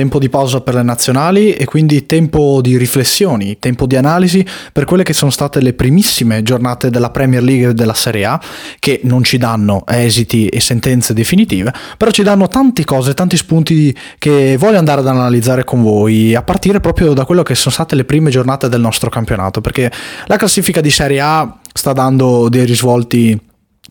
tempo di pausa per le nazionali e quindi tempo di riflessioni, tempo di analisi per quelle che sono state le primissime giornate della Premier League e della Serie A, che non ci danno esiti e sentenze definitive, però ci danno tante cose, tanti spunti che voglio andare ad analizzare con voi, a partire proprio da quello che sono state le prime giornate del nostro campionato, perché la classifica di Serie A sta dando dei risvolti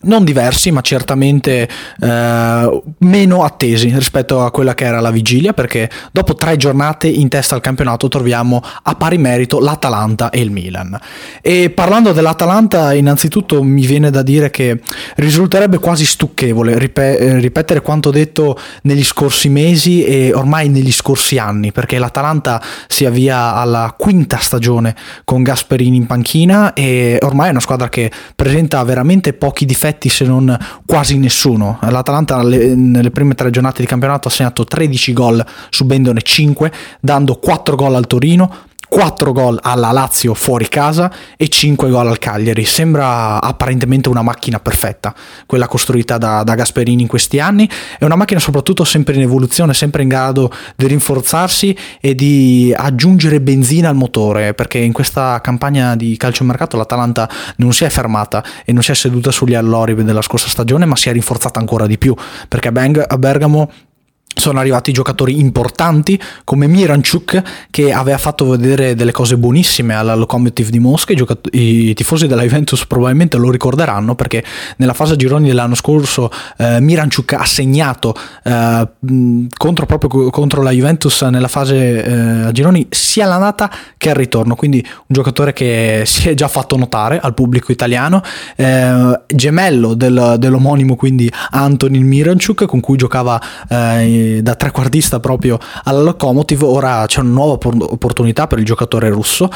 non diversi, ma certamente eh, meno attesi rispetto a quella che era la vigilia, perché dopo tre giornate in testa al campionato troviamo a pari merito l'Atalanta e il Milan. E parlando dell'Atalanta, innanzitutto mi viene da dire che risulterebbe quasi stucchevole ripet- ripetere quanto detto negli scorsi mesi e ormai negli scorsi anni, perché l'Atalanta si avvia alla quinta stagione con Gasperini in panchina e ormai è una squadra che presenta veramente pochi difetti difetti se non quasi nessuno. L'Atalanta nelle prime tre giornate di campionato ha segnato 13 gol subendone 5, dando 4 gol al Torino, 4 gol alla Lazio fuori casa e 5 gol al Cagliari. Sembra apparentemente una macchina perfetta, quella costruita da, da, Gasperini in questi anni. È una macchina soprattutto sempre in evoluzione, sempre in grado di rinforzarsi e di aggiungere benzina al motore, perché in questa campagna di calciomercato l'Atalanta non si è fermata e non si è seduta sugli allori della scorsa stagione, ma si è rinforzata ancora di più, perché a Bergamo sono arrivati giocatori importanti come Miranchuk che aveva fatto vedere delle cose buonissime alla Lokomotiv di Mosca, i, giocat- i tifosi della Juventus probabilmente lo ricorderanno perché nella fase gironi dell'anno scorso eh, Miranchuk ha segnato eh, contro, proprio contro la Juventus nella fase eh, a gironi sia l'andata che al ritorno, quindi un giocatore che si è già fatto notare al pubblico italiano, eh, gemello del, dell'omonimo quindi Antonin Miranchuk con cui giocava eh, da trequartista proprio alla Lokomotiv, ora c'è una nuova opportunità per il giocatore russo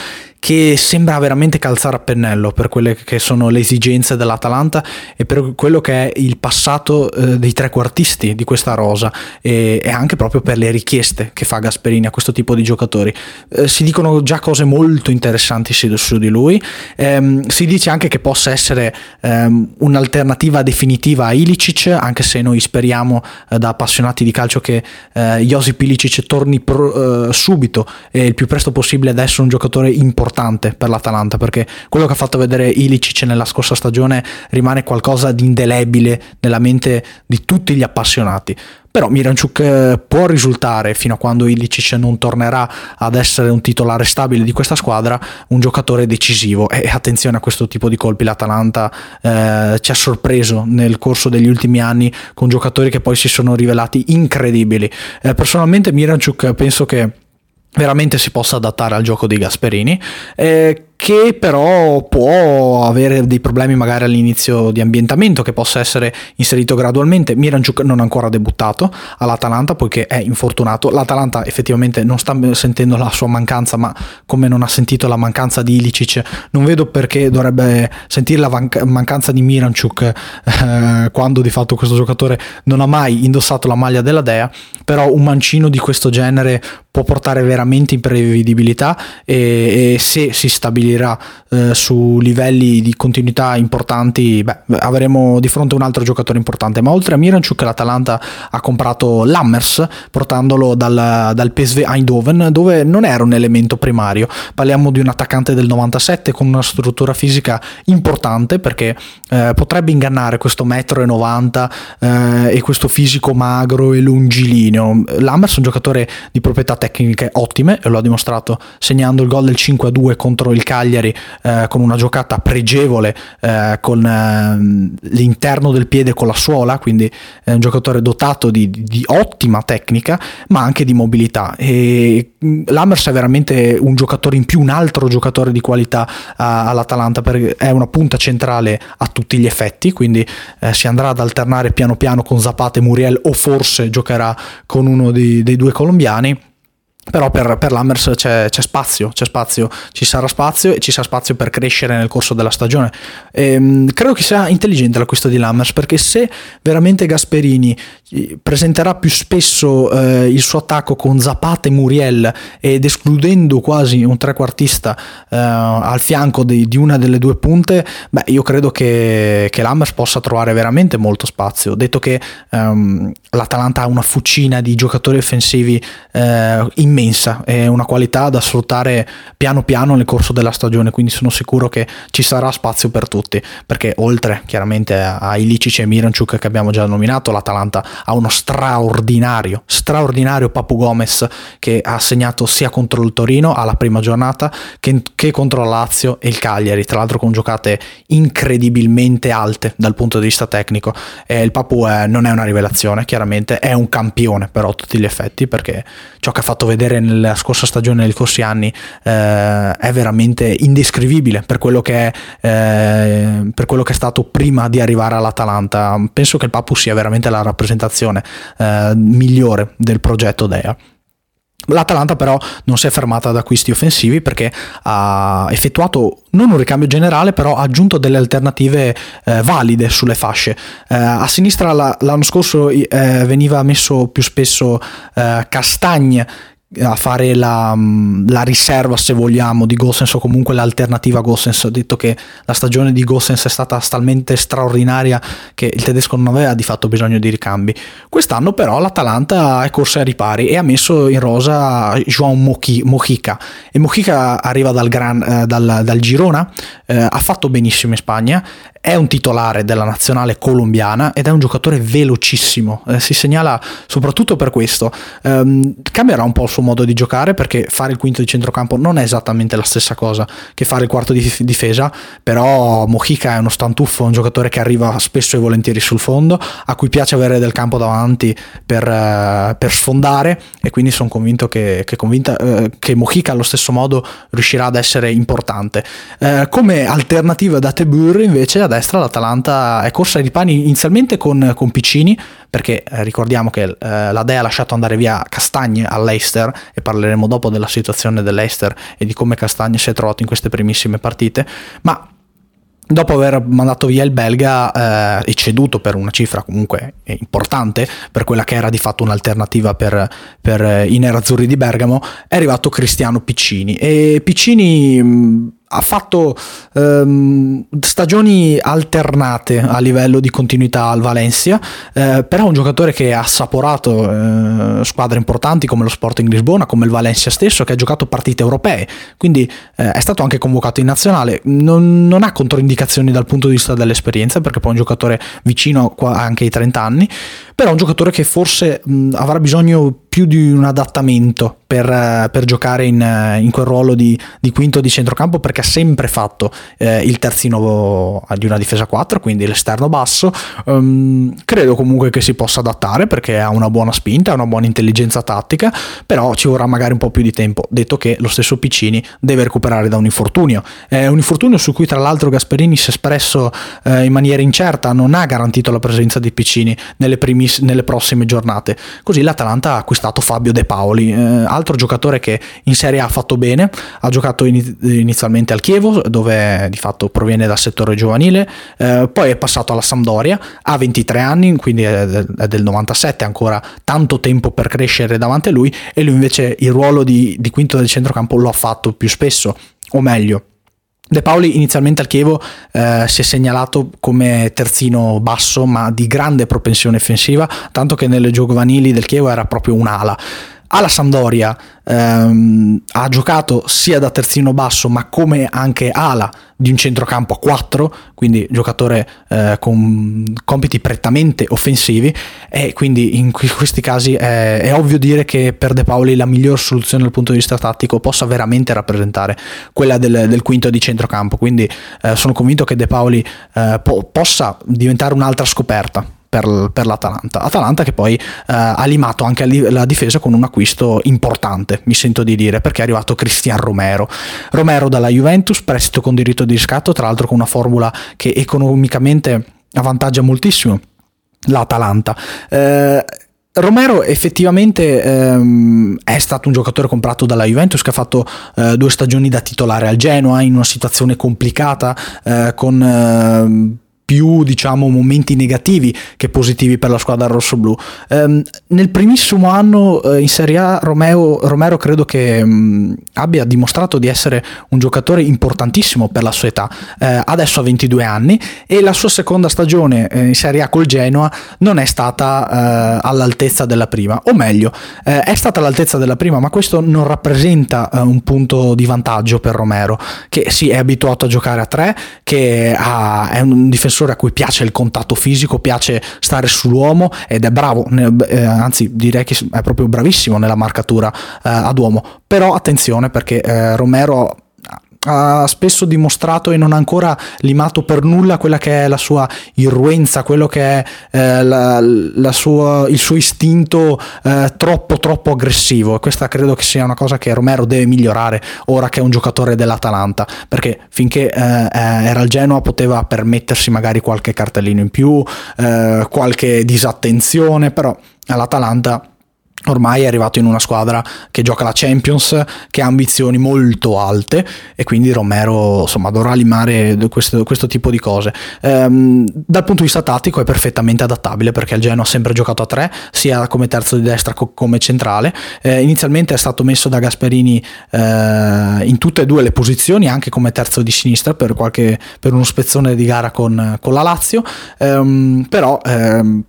che sembra veramente calzare a pennello per quelle che sono le esigenze dell'Atalanta e per quello che è il passato eh, dei trequartisti di questa rosa e, e, anche proprio per le richieste che fa Gasperini a questo tipo di giocatori. Eh, si dicono già cose molto interessanti su, di lui, ehm, si dice anche che possa essere ehm, un'alternativa definitiva a Ilicic, anche se noi speriamo eh, da appassionati di calcio che eh, Josip Ilicic torni pro, eh, subito e il più presto possibile ad essere un giocatore importante per l'Atalanta perché quello che ha fatto vedere Ilicic nella scorsa stagione rimane qualcosa di indelebile nella mente di tutti gli appassionati. Però Miranchuk eh, può risultare, fino a quando Ilicic non tornerà ad essere un titolare stabile di questa squadra, un giocatore decisivo. E attenzione a questo tipo di colpi, l'Atalanta eh, ci ha sorpreso nel corso degli ultimi anni con giocatori che poi si sono rivelati incredibili. Eh, personalmente Miranchuk penso che veramente si possa adattare al gioco di Gasperini. Eh, che però può avere dei problemi magari all'inizio di ambientamento che possa essere inserito gradualmente. Miranchuk non ha ancora debuttato all'Atalanta poiché è infortunato. L'Atalanta effettivamente non sta sentendo la sua mancanza, ma come non ha sentito la mancanza di Ilicic, non vedo perché dovrebbe sentire la mancanza di Miranchuk eh, quando di fatto questo giocatore non ha mai indossato la maglia della Dea, però un mancino di questo genere può portare veramente imprevedibilità e, e se si stabilirà stabilirà eh, su livelli di continuità importanti, beh, avremo di fronte un altro giocatore importante. Ma oltre a Miranchuk, l'Atalanta ha comprato Lammers, portandolo dal, dal PSV Eindhoven, dove non era un elemento primario. Parliamo di un attaccante del 97 con una struttura fisica importante perché eh, potrebbe ingannare questo metro e 90 eh, e questo fisico magro e lungilineo. Lammers è un giocatore di proprietà tecniche ottime e lo ha dimostrato segnando il gol del 5-2 contro il Cagliari eh, con una giocata pregevole eh, con eh, l'interno del piede con la suola, quindi è un giocatore dotato di, di, di ottima tecnica ma anche di mobilità. E mm, Lammers è veramente un giocatore in più, un altro giocatore di qualità all'Atalanta perché è una punta centrale a tutti gli effetti, quindi eh, si andrà ad alternare piano piano con Zapata e Muriel o forse giocherà con uno di, dei due colombiani però per, per l'Hammers c'è, c'è, spazio, c'è spazio, ci sarà spazio e ci sarà spazio per crescere nel corso della stagione. Ehm, credo che sia intelligente l'acquisto di Lammers perché se veramente Gasperini presenterà più spesso eh, il suo attacco con Zapata e Muriel ed escludendo quasi un trequartista eh, al fianco di, di, una delle due punte, beh, io credo che, che l'Hammers possa trovare veramente molto spazio. Detto che ehm, l'Atalanta ha una fucina di giocatori offensivi eh, immensa, è una qualità da sfruttare piano piano nel corso della stagione, quindi sono sicuro che ci sarà spazio per tutti, perché oltre chiaramente a Ilicic e Miranchuk che abbiamo già nominato, l'Atalanta ha uno straordinario, straordinario Papu Gomez che ha segnato sia contro il Torino alla prima giornata che, che contro Lazio e il Cagliari, tra l'altro con giocate incredibilmente alte dal punto di vista tecnico. E il Papu è, non è una rivelazione, chiaramente è un campione però a tutti gli effetti perché ciò che ha fatto vedere nella scorsa stagione, negli scorsi anni, eh, è veramente indescrivibile per quello, che è, eh, per quello che è stato prima di arrivare all'Atalanta. Penso che il Papu sia veramente la rappresentazione eh, migliore del progetto Dea. L'Atalanta però non si è fermata ad acquisti offensivi perché ha effettuato non un ricambio generale, però ha aggiunto delle alternative eh, valide sulle fasce. Eh, a sinistra la, l'anno scorso eh, veniva messo più spesso eh, Castagne a fare la, mm, la, riserva se vogliamo di Gossens o comunque l'alternativa a Gossens ho detto che la stagione di Gossens è stata talmente straordinaria che il tedesco non aveva di fatto bisogno di ricambi. Quest'anno però l'Atalanta è corsa ai ripari e ha messo in rosa João Mojica. E Mojica arriva dal, Gran, eh, dal, dal Girona eh, ha fatto benissimo in Spagna è un titolare della nazionale colombiana ed è un giocatore velocissimo, eh, si segnala soprattutto per questo. Um, cambierà un po' il suo modo di giocare perché fare il quinto di centrocampo non è esattamente la stessa cosa che fare il quarto di difesa, però Mojica è uno stantuffo, un giocatore che arriva spesso e volentieri sul fondo, a cui piace avere del campo davanti per, uh, per sfondare e quindi sono convinto che, che, convinta, uh, che Mojica allo stesso modo riuscirà ad essere importante. Uh, come alternativa da Tebur invece adesso destra l'Atalanta è corsa ai ripani inizialmente con, con Piccini, perché eh, ricordiamo che eh, la Dea ha lasciato andare via Castagne all'Eister e parleremo dopo della situazione dell'Eister e di come Castagne si è trovato in queste primissime partite, ma dopo aver mandato via il belga eh, e ceduto per una cifra comunque importante per quella che era di fatto un'alternativa per, per i nerazzurri di Bergamo è arrivato Cristiano Piccini. E Piccini ha fatto ehm, stagioni alternate a livello di continuità al Valencia, eh, però è un giocatore che ha assaporato eh, squadre importanti come lo Sporting Lisbona, come il Valencia stesso, che ha giocato partite europee, quindi eh, è stato anche convocato in nazionale. Non, non, ha controindicazioni dal punto di vista dell'esperienza, perché poi è un giocatore vicino anche ai 30 anni, però è un giocatore che forse mh, avrà bisogno più di un adattamento per, eh, per giocare in, eh, in, quel ruolo di, di, quinto di centrocampo perché ha sempre fatto eh, il terzino di una difesa 4, quindi l'esterno basso. Um, credo comunque che si possa adattare perché ha una buona spinta, ha una buona intelligenza tattica, però ci vorrà magari un po' più di tempo, detto che lo stesso Piccini deve recuperare da un infortunio. È un infortunio su cui tra l'altro Gasperini si è espresso eh, in maniera incerta, non ha garantito la presenza di Piccini nelle, primis- nelle prossime giornate. Così l'Atalanta ha acquistato acquistato Fabio De Paoli, eh, altro giocatore che in Serie A ha fatto bene, ha giocato in, inizialmente al Chievo dove di fatto proviene dal settore giovanile, eh, poi è passato alla Sampdoria, ha 23 anni, quindi è del, è del 97, ancora tanto tempo per crescere davanti a lui e lui invece il ruolo di, di quinto del centrocampo lo ha fatto più spesso, o meglio De Paoli inizialmente al Chievo eh, si è segnalato come terzino basso ma di grande propensione offensiva, tanto che nelle giovanili del Chievo era proprio un'ala alla Sampdoria ehm, ha giocato sia da terzino basso ma come anche ala di un centrocampo a 4, quindi giocatore eh, con compiti prettamente offensivi. E quindi in questi casi è, è, ovvio dire che per De Paoli la miglior soluzione dal punto di vista tattico possa veramente rappresentare quella del, del quinto di centrocampo, quindi eh, sono convinto che De Paoli eh, po- possa diventare un'altra scoperta per, per l'Atalanta. Atalanta che poi eh, ha limato anche la difesa con un acquisto importante, mi sento di dire, perché è arrivato Cristian Romero. Romero dalla Juventus, prestito con diritto di riscatto, tra l'altro con una formula che economicamente avvantaggia moltissimo l'Atalanta. Eh, Romero effettivamente ehm, è stato un giocatore comprato dalla Juventus che ha fatto eh, due stagioni da titolare al Genoa in una situazione complicata eh, con eh, più diciamo momenti negativi che positivi per la squadra rossoblù. Um, nel primissimo anno uh, in Serie A Romeo, Romero credo che um, abbia dimostrato di essere un giocatore importantissimo per la sua età. Uh, adesso ha 22 anni e la sua seconda stagione uh, in Serie A col Genoa non è stata all'altezza della prima, o meglio, è stata all'altezza della prima, ma questo non rappresenta un punto di vantaggio per Romero, che sì è abituato a giocare a tre, che ha, è un difensore difensore a cui piace il contatto fisico, piace stare sull'uomo ed è bravo, eh, anzi direi che è proprio bravissimo nella marcatura eh, ad uomo. Però attenzione perché eh, Romero ha spesso dimostrato e non ha ancora limato per nulla quella che è la sua irruenza, quello che è eh, la, la sua, il suo istinto eh, troppo troppo aggressivo. E questa credo che sia una cosa che Romero deve migliorare ora che è un giocatore dell'Atalanta perché finché eh, eh era al Genoa poteva permettersi magari qualche cartellino in più, eh, qualche disattenzione, però all'Atalanta ormai è arrivato in una squadra che gioca la Champions, che ha ambizioni molto alte e quindi Romero insomma dovrà limare questo, questo tipo di cose. Ehm, dal punto di vista tattico è perfettamente adattabile perché il Genoa ha sempre giocato a tre, sia come terzo di destra co- come centrale. Eh, inizialmente è stato messo da Gasperini eh, in tutte e due le posizioni, anche come terzo di sinistra per, qualche, per uno spezzone di gara con, con la Lazio, ehm, però ehm,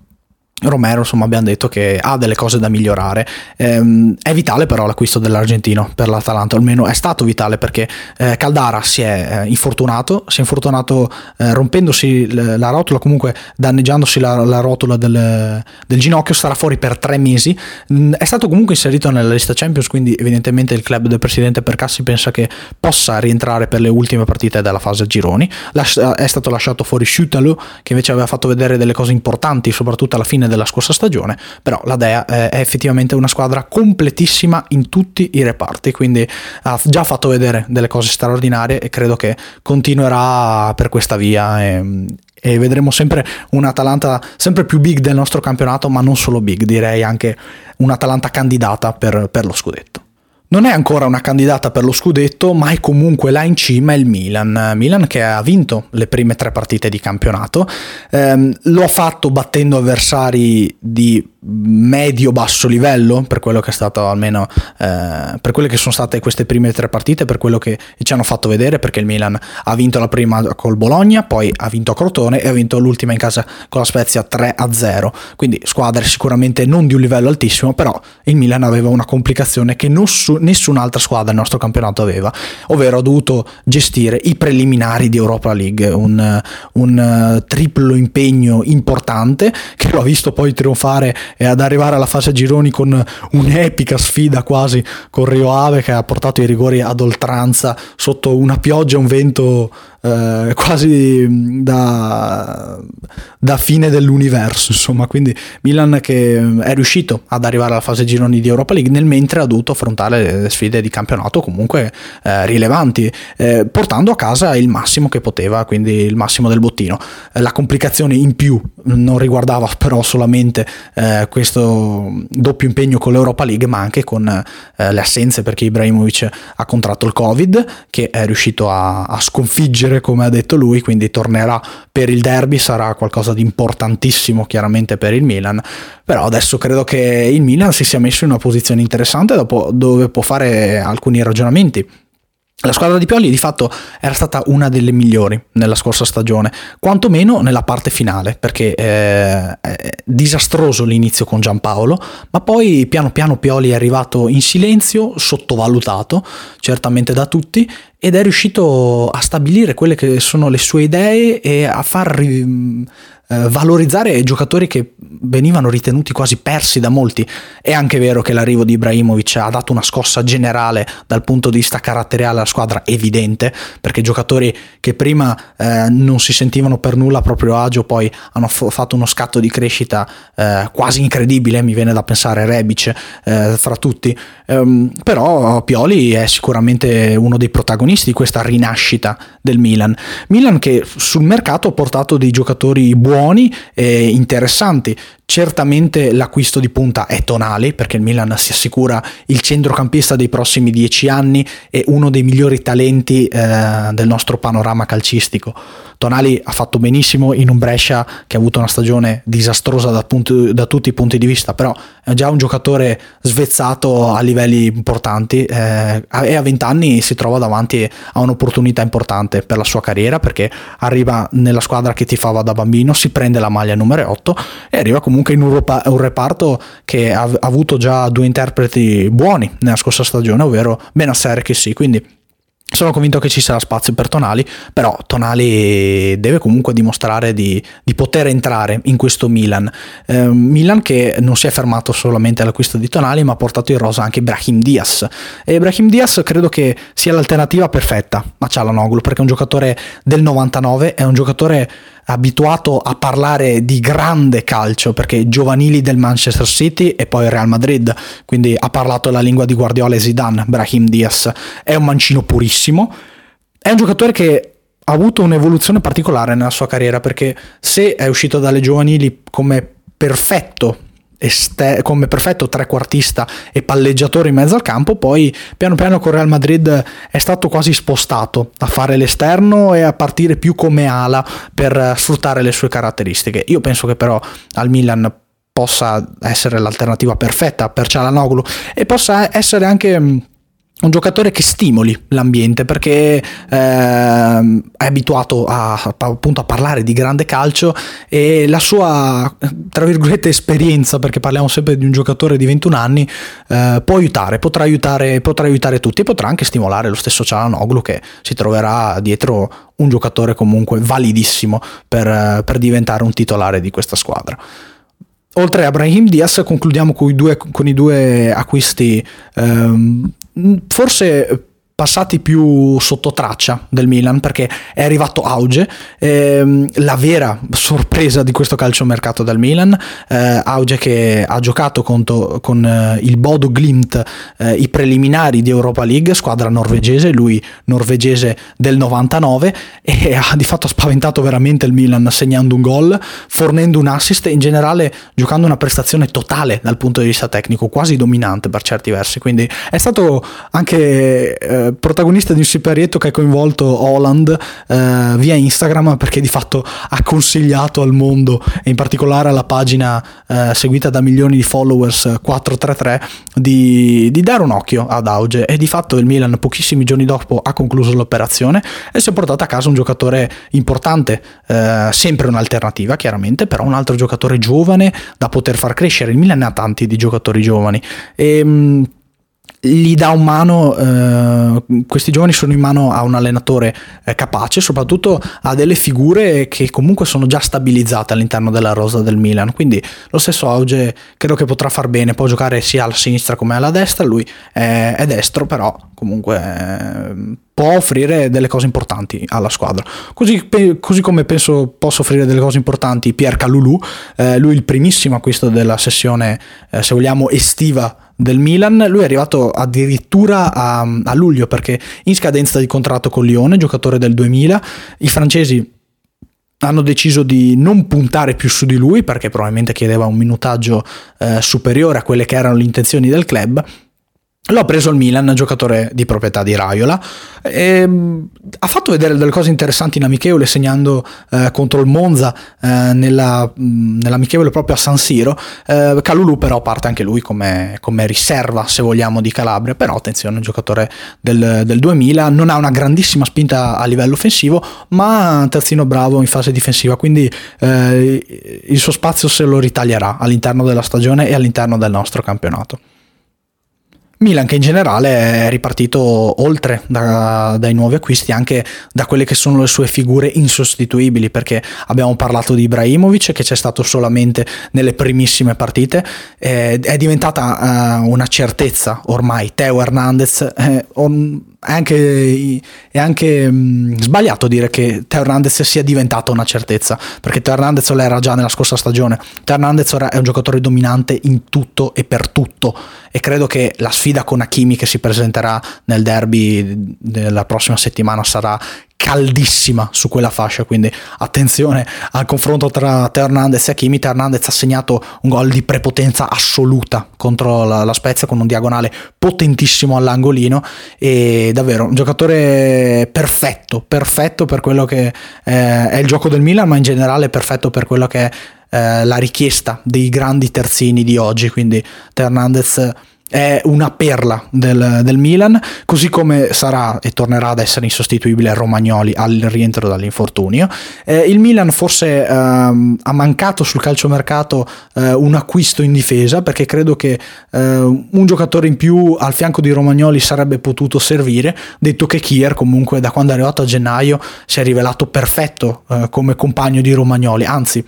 Romero, insomma, abbiamo detto che ha delle cose da migliorare. Ehm, è vitale però l'acquisto dell'argentino per l'Atalanta, almeno è stato vitale perché eh, Caldara si è eh, infortunato, si è infortunato eh, rompendosi la rotola, comunque danneggiandosi la, la rotola del, del, ginocchio, starà fuori per tre mesi. Mm, è stato comunque inserito nella lista Champions, quindi evidentemente il club del presidente Percassi pensa che possa rientrare per le ultime partite della fase gironi. Las- è stato lasciato fuori Schutalo, che invece aveva fatto vedere delle cose importanti, soprattutto alla fine fine della scorsa stagione, però la Dea è effettivamente una squadra completissima in tutti i reparti, quindi ha già fatto vedere delle cose straordinarie e credo che continuerà per questa via e, e vedremo sempre un Atalanta sempre più big del nostro campionato, ma non solo big, direi anche un Atalanta candidata per, per lo scudetto. Non è ancora una candidata per lo scudetto, ma è comunque là in cima il Milan. Milan che ha vinto le prime tre partite di campionato, ehm, lo ha fatto battendo avversari di medio-basso livello per quello che è stato almeno eh, per quelle che sono state queste prime tre partite per quello che ci hanno fatto vedere perché il Milan ha vinto la prima col Bologna poi ha vinto a Crotone e ha vinto l'ultima in casa con la Spezia 3-0 quindi squadre sicuramente non di un livello altissimo però il Milan aveva una complicazione che nessun, nessun'altra squadra del nostro campionato aveva ovvero ha dovuto gestire i preliminari di Europa League un, un uh, triplo impegno importante che lo ha visto poi trionfare e ad arrivare alla fase gironi con un'epica sfida quasi con Rio Ave che ha portato i rigori ad oltranza sotto una pioggia e un vento eh, quasi da, da, fine dell'universo, insomma, quindi Milan che è riuscito ad arrivare alla fase gironi di Europa League nel mentre ha dovuto affrontare le sfide di campionato comunque eh, rilevanti, eh, portando a casa il massimo che poteva, quindi il massimo del bottino. Eh, la complicazione in più non riguardava però solamente eh, questo doppio impegno con l'Europa League, ma anche con le assenze perché Ibrahimovic ha contratto il Covid, che è riuscito a, a sconfiggere vincere come ha detto lui, quindi tornerà per il derby, sarà qualcosa di importantissimo chiaramente per il Milan, però adesso credo che il Milan si sia messo in una posizione interessante dopo, dove può fare alcuni ragionamenti la squadra di Pioli di fatto era stata una delle migliori nella scorsa stagione, quantomeno nella parte finale, perché eh, è disastroso l'inizio con Giampaolo, ma poi piano piano Pioli è arrivato in silenzio, sottovalutato certamente da tutti, ed è riuscito a stabilire quelle che sono le sue idee e a far eh, valorizzare giocatori che venivano ritenuti quasi persi da molti. È anche vero che l'arrivo di Ibrahimovic ha dato una scossa generale dal punto di vista caratteriale alla squadra evidente, perché giocatori che prima eh, non si sentivano per nulla a proprio agio poi hanno f- fatto uno scatto di crescita eh, quasi incredibile, mi viene da pensare Rebic eh, fra tutti. Um, però Pioli è sicuramente uno dei protagonisti di questa rinascita del Milan. Milan che sul mercato ha portato dei giocatori buoni e interessanti. Certamente l'acquisto di punta è Tonali perché il Milan si assicura il centrocampista dei prossimi dieci anni e uno dei migliori talenti eh, del nostro panorama calcistico. Tonali ha fatto benissimo in un Brescia che ha avuto una stagione disastrosa da, punto, da tutti i punti di vista, però è già un giocatore svezzato a livelli importanti eh, e a 20 anni si trova davanti a un'opportunità importante per la sua carriera perché arriva nella squadra che tifava da bambino, si prende la maglia numero 8 e arriva comunque in un, reparto che ha, avuto già due interpreti buoni nella scorsa stagione, ovvero Benasser che sì, quindi sono convinto che ci sarà spazio per Tonali, però Tonali deve comunque dimostrare di, di poter entrare in questo Milan. Eh, Milan che non si è fermato solamente all'acquisto di Tonali, ma ha portato in rosa anche Brahim Diaz. E Brahim Diaz credo che sia l'alternativa perfetta a Cialanoglu, perché è un giocatore del 99, è un giocatore abituato a parlare di grande calcio perché giovanili del Manchester City e poi Real Madrid, quindi ha parlato la lingua di Guardiola e Zidane, Brahim Diaz, è un mancino purissimo, è un giocatore che ha avuto un'evoluzione particolare nella sua carriera perché se è uscito dalle giovanili come perfetto este- come perfetto trequartista e palleggiatore in mezzo al campo, poi piano piano con Real Madrid è stato quasi spostato a fare l'esterno e a partire più come ala per sfruttare le sue caratteristiche. Io penso che però al Milan possa essere l'alternativa perfetta per Cialanoglu e possa essere anche un giocatore che stimoli l'ambiente perché eh, è abituato a, appunto a parlare di grande calcio e la sua tra virgolette esperienza perché parliamo sempre di un giocatore di 21 anni eh, può aiutare potrà, aiutare potrà aiutare tutti e potrà anche stimolare lo stesso Cialanoglu che si troverà dietro un giocatore comunque validissimo per, per diventare un titolare di questa squadra. Oltre a Brahim Diaz concludiamo con i due, con i due acquisti ehm, forse passati più sotto traccia del Milan perché è arrivato Auge, ehm, la vera sorpresa di questo calciomercato del Milan, eh, Auge che ha giocato conto, con eh, il Bodo Glimt eh, i preliminari di Europa League, squadra norvegese, lui norvegese del 99 e ha di fatto spaventato veramente il Milan segnando un gol, fornendo un assist e in generale giocando una prestazione totale dal punto di vista tecnico, quasi dominante per certi versi, quindi è stato anche eh, protagonista di un siparietto che ha coinvolto Holland eh, via Instagram perché di fatto ha consigliato al mondo e in particolare alla pagina eh, seguita da milioni di followers 433 di, di, dare un occhio ad Auge e di fatto il Milan pochissimi giorni dopo ha concluso l'operazione e si è portato a casa un giocatore importante, eh, sempre un'alternativa chiaramente, però un altro giocatore giovane da poter far crescere. Il Milan ha tanti di giocatori giovani e ehm, gli dà un mano, eh, questi giovani sono in mano a un allenatore eh, capace, soprattutto a delle figure che comunque sono già stabilizzate all'interno della rosa del Milan, quindi lo stesso Auge credo che potrà far bene, può giocare sia alla sinistra come alla destra, lui è, è destro però comunque eh, può offrire delle cose importanti alla squadra. Così, così, come penso possa offrire delle cose importanti Pierre Calulu, eh, lui il primissimo acquisto della sessione, eh, se vogliamo, estiva del Milan, lui è arrivato addirittura a, a luglio perché in scadenza di contratto con Lione, giocatore del 2000, i francesi hanno deciso di non puntare più su di lui perché probabilmente chiedeva un minutaggio eh, superiore a quelle che erano le intenzioni del club L'ho preso il Milan, giocatore di proprietà di Raiola. E, ehm, ha fatto vedere delle cose interessanti in amichevole, segnando eh, contro il Monza eh, nella, nell'amichevole proprio a San Siro. Eh, Calulu, però, parte anche lui come, come, riserva, se vogliamo, di Calabria. Però, attenzione, un giocatore del, del 2000 non ha una grandissima spinta a livello offensivo, ma terzino bravo in fase difensiva. Quindi eh, il suo spazio se lo ritaglierà all'interno della stagione e all'interno del nostro campionato. Milan che in generale è ripartito oltre da, dai nuovi acquisti anche da quelle che sono le sue figure insostituibili perché abbiamo parlato di Ibrahimovic che c'è stato solamente nelle primissime partite eh, è diventata uh, una certezza ormai Teo Hernandez eh, on, è anche, è anche mh, sbagliato dire che Teo Hernandez sia diventato una certezza, perché Teo Hernandez lo era già nella scorsa stagione. Teo Hernandez ora è un giocatore dominante in tutto e per tutto e credo che la sfida sfida con Hakimi che si presenterà nel derby della prossima settimana sarà caldissima su quella fascia, quindi attenzione al confronto tra Hernandez e Hakimi. Hernandez ha segnato un gol di prepotenza assoluta contro la, la, Spezia con un diagonale potentissimo all'angolino e davvero un giocatore perfetto, perfetto per quello che eh, è il gioco del Milan, ma in generale perfetto per quello che è eh, la richiesta dei grandi terzini di oggi, quindi Hernandez è una perla del, del, Milan, così come sarà e tornerà ad essere insostituibile Romagnoli al rientro dall'infortunio. Eh, il Milan forse ehm, ha mancato sul calciomercato eh, un acquisto in difesa perché credo che eh, un giocatore in più al fianco di Romagnoli sarebbe potuto servire, detto che Kier comunque da quando è arrivato a gennaio si è rivelato perfetto eh, come compagno di Romagnoli, anzi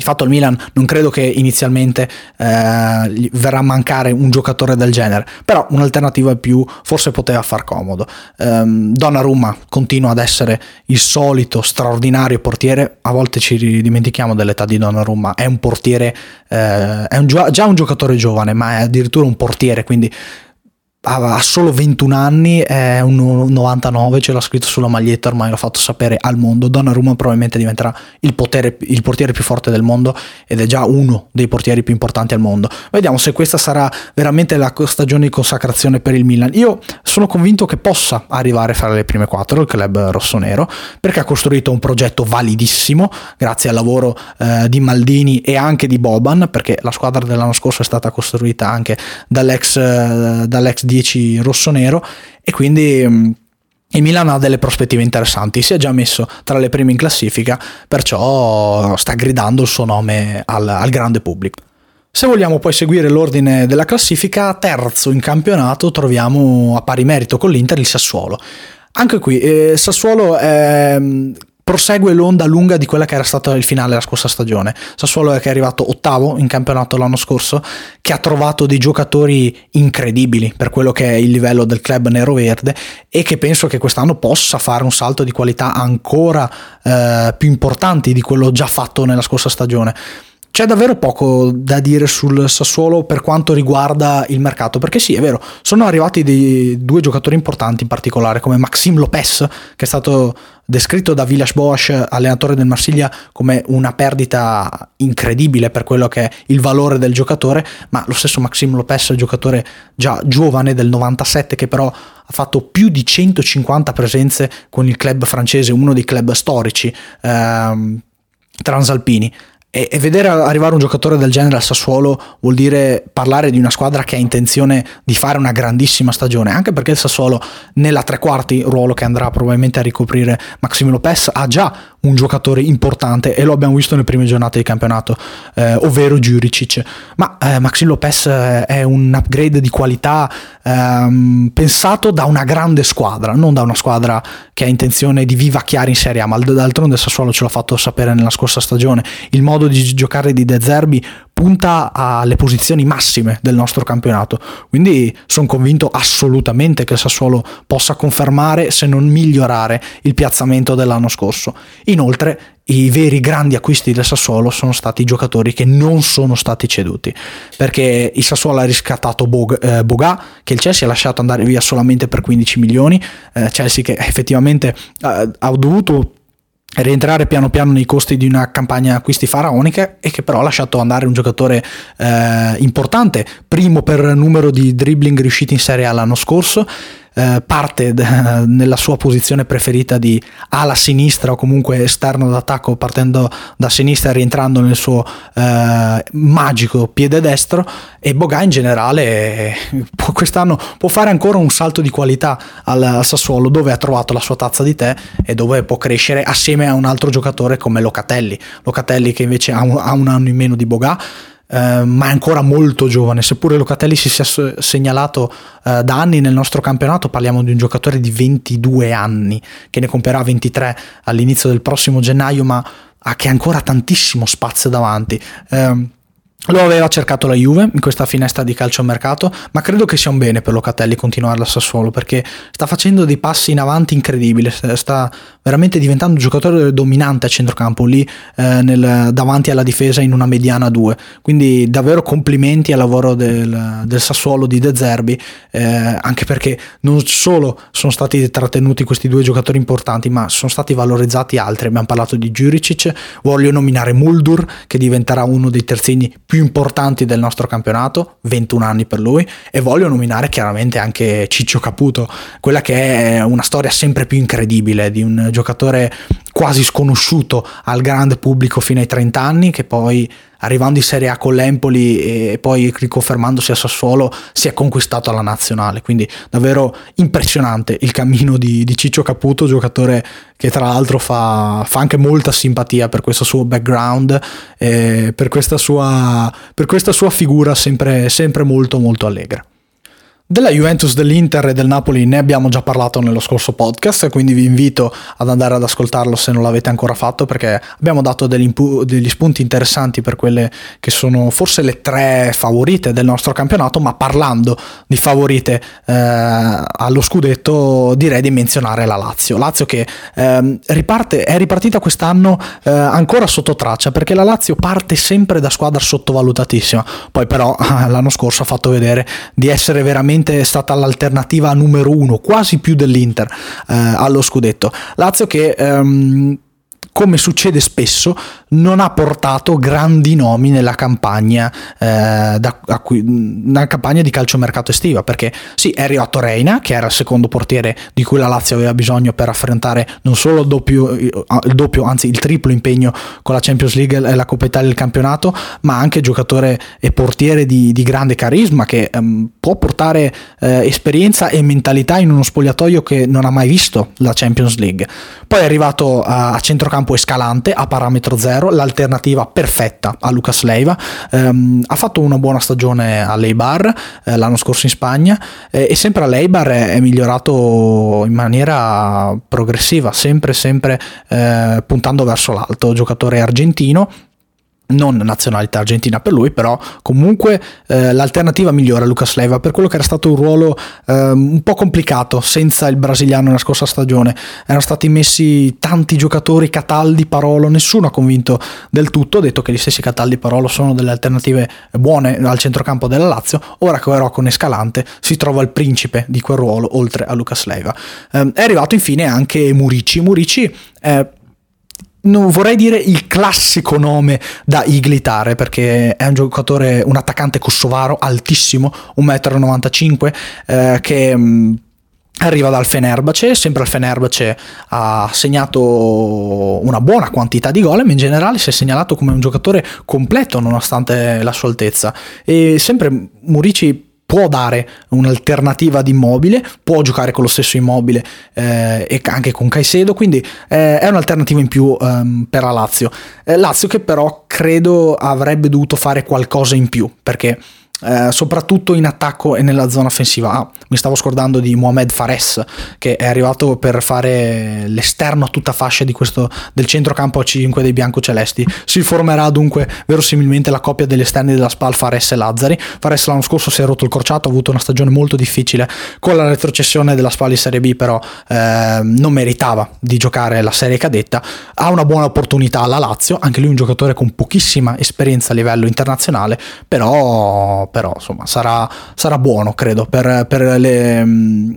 di fatto al Milan non credo che inizialmente eh, verrà a mancare un giocatore del genere, però un'alternativa più forse poteva far comodo. Um, Donnarumma continua ad essere il solito straordinario portiere, a volte ci dimentichiamo dell'età di Donnarumma, è un portiere, eh, è un, già un giocatore giovane, ma è addirittura un portiere, quindi ha solo 21 anni, è un 99, ce l'ha scritto sulla maglietta, ormai l'ho fatto sapere al mondo. Donnarumma probabilmente diventerà il, potere, il portiere più forte del mondo ed è già uno dei portieri più importanti al mondo. Vediamo se questa sarà veramente la stagione di consacrazione per il Milan. Io sono convinto che possa arrivare fra le prime quattro il club rossonero perché ha costruito un progetto validissimo grazie al lavoro eh, di Maldini e anche di Boban perché la squadra dell'anno scorso è stata costruita anche dall'ex, eh, dall'ex 10 rosso-nero e quindi mm, il Milan ha delle prospettive interessanti, si è già messo tra le prime in classifica, perciò sta gridando il suo nome al, al grande pubblico. Se vogliamo poi seguire l'ordine della classifica, terzo in campionato troviamo a pari merito con l'Inter il Sassuolo. Anche qui eh, Sassuolo è prosegue l'onda lunga di quella che era stata il finale della scorsa stagione. Sassuolo che è arrivato ottavo in campionato l'anno scorso, che ha trovato dei giocatori incredibili per quello che è il livello del club nero-verde e che penso che quest'anno possa fare un salto di qualità ancora eh, più importanti di quello già fatto nella scorsa stagione. C'è davvero poco da dire sul Sassuolo per quanto riguarda il mercato, perché sì, è vero, sono arrivati dei due giocatori importanti in particolare, come Maxim Lopez, che è stato descritto da Vilas Boas, allenatore del Marsiglia, come una perdita incredibile per quello che è il valore del giocatore, ma lo stesso Maxim Lopez, giocatore già giovane del 97, che però ha fatto più di 150 presenze con il club francese, uno dei club storici. Ehm, transalpini e, e, vedere arrivare un giocatore del genere al Sassuolo vuol dire parlare di una squadra che ha intenzione di fare una grandissima stagione, anche perché il Sassuolo nella tre quarti, ruolo che andrà probabilmente a ricoprire Maximo Lopez, ha già un giocatore importante e lo abbiamo visto nelle prime giornate di campionato, eh, ovvero Juricic. Ma eh, Maxim Lopez eh, è un upgrade di qualità ehm, pensato da una grande squadra, non da una squadra che ha intenzione di vivacchiare in Serie A, ma d'altronde Sassuolo ce l'ha fatto sapere nella scorsa stagione. Il modo di giocare di De Zerbi punta alle posizioni massime del nostro campionato. Quindi sono convinto assolutamente che il Sassuolo possa confermare, se non migliorare, il piazzamento dell'anno scorso. Inoltre, i veri grandi acquisti del Sassuolo sono stati i giocatori che non sono stati ceduti perché il Sassuolo ha riscattato Bog, eh, Boga che il Chelsea ha lasciato andare via solamente per 15 milioni eh, Chelsea che effettivamente eh, ha dovuto rientrare piano piano nei costi di una campagna acquisti faraonica e che però ha lasciato andare un giocatore eh, importante, primo per numero di dribbling riusciti in Serie A l'anno scorso eh, parte d- nella sua posizione preferita di ala sinistra o comunque esterno d'attacco partendo da sinistra e rientrando nel suo eh, magico piede destro. E Boga in generale eh, quest'anno può fare ancora un salto di qualità al, al Sassuolo dove ha trovato la sua tazza di tè e dove può crescere assieme a un altro giocatore come Locatelli. Locatelli che invece ha un, ha un anno in meno di Boga Uh, ma è ancora molto giovane, seppure Locatelli si sia segnalato uh, da anni nel nostro campionato, parliamo di un giocatore di 22 anni che ne compierà 23 all'inizio del prossimo gennaio, ma ha che ancora tantissimo spazio davanti. Uh, Lo aveva cercato la Juve in questa finestra di calciomercato, ma credo che sia un bene per Locatelli continuare al Sassuolo perché sta facendo dei passi in avanti incredibili, sta veramente diventando un giocatore dominante a centrocampo lì eh, nel, davanti alla difesa in una mediana 2. Quindi davvero complimenti al lavoro del, del Sassuolo di De Zerbi, eh, anche perché non solo sono stati trattenuti questi due giocatori importanti, ma sono stati valorizzati altri. Abbiamo parlato di Juricic, voglio nominare Muldur che diventerà uno dei terzini più importanti del nostro campionato, 21 anni per lui, e voglio nominare chiaramente anche Ciccio Caputo, quella che è una storia sempre più incredibile di un giocatore quasi sconosciuto al grande pubblico fino ai 30 anni, che poi arrivando in Serie A con l'Empoli e poi riconfermandosi a Sassuolo si è conquistato alla nazionale. Quindi davvero impressionante il cammino di, di Ciccio Caputo, giocatore che tra l'altro fa, fa, anche molta simpatia per questo suo background, e per, questa sua, per questa sua figura sempre, sempre molto molto allegra. Della Juventus, dell'Inter e del Napoli ne abbiamo già parlato nello scorso podcast, quindi vi invito ad andare ad ascoltarlo se non l'avete ancora fatto perché abbiamo dato degli, degli spunti interessanti per quelle che sono forse le tre favorite del nostro campionato, ma parlando di favorite eh, allo scudetto direi di menzionare la Lazio. Lazio che eh, riparte, è ripartita quest'anno eh, ancora sotto traccia perché la Lazio parte sempre da squadra sottovalutatissima, poi però l'anno scorso ha fatto vedere di essere veramente probabilmente è stata l'alternativa numero uno, quasi più dell'Inter eh, allo scudetto. Lazio che ehm, come succede spesso, non ha portato grandi nomi nella campagna, eh, da, cui, nella campagna di calciomercato estiva, perché sì, è arrivato Reina, che era il secondo portiere di cui la Lazio aveva bisogno per affrontare non solo il doppio, il doppio anzi il triplo impegno con la Champions League e la Coppa Italia del campionato, ma anche giocatore e portiere di, di grande carisma che ehm, può portare eh, esperienza e mentalità in uno spogliatoio che non ha mai visto la Champions League. Poi è arrivato a, a centrocampo campo Escalante a parametro zero, l'alternativa perfetta a Lucas Leiva. Um, ha fatto una buona stagione all'Eibar eh, l'anno scorso in Spagna eh, e sempre all'Eibar è, è, migliorato in maniera progressiva, sempre sempre eh, puntando verso l'alto. Giocatore argentino non nazionalità argentina per lui, però comunque eh, l'alternativa migliore a Lucas Leiva per quello che era stato un ruolo eh, un po' complicato senza il brasiliano nella scorsa stagione. Erano stati messi tanti giocatori, Cataldi, Parolo, nessuno ha convinto del tutto, ha detto che gli stessi Cataldi e Parolo sono delle alternative buone al centrocampo della Lazio, ora che però con Escalante si trova il principe di quel ruolo oltre a Lucas Leiva. Eh, è arrivato infine anche Murici, Murici eh, non vorrei dire il classico nome da iglitare perché è un giocatore, un attaccante kosovaro altissimo, 1,95 m, eh, che mh, mm, arriva dal Fenerbahce, sempre al Fenerbahce ha segnato una buona quantità di gol, ma in generale si è segnalato come un giocatore completo nonostante la sua altezza. E sempre Murici può dare un'alternativa di immobile, può giocare con lo stesso immobile eh, e anche con Caicedo, quindi eh, è un'alternativa in più ehm, per la Lazio. Eh, Lazio che però credo avrebbe dovuto fare qualcosa in più, perché eh, soprattutto in attacco e nella zona offensiva. Ah, mi stavo scordando di Mohamed Fares che è arrivato per fare l'esterno a tutta fascia questo, del centrocampo a 5 dei biancocelesti. Si formerà dunque verosimilmente la coppia degli esterni della SPAL Fares e Lazzari. Fares l'anno scorso si è rotto il crociato, ha avuto una stagione molto difficile con la retrocessione della SPAL in Serie B, però eh, non meritava di giocare la serie cadetta. Ha una buona opportunità alla Lazio, anche lui un giocatore con pochissima esperienza a livello internazionale, però però insomma sarà, sarà buono credo per, per, le,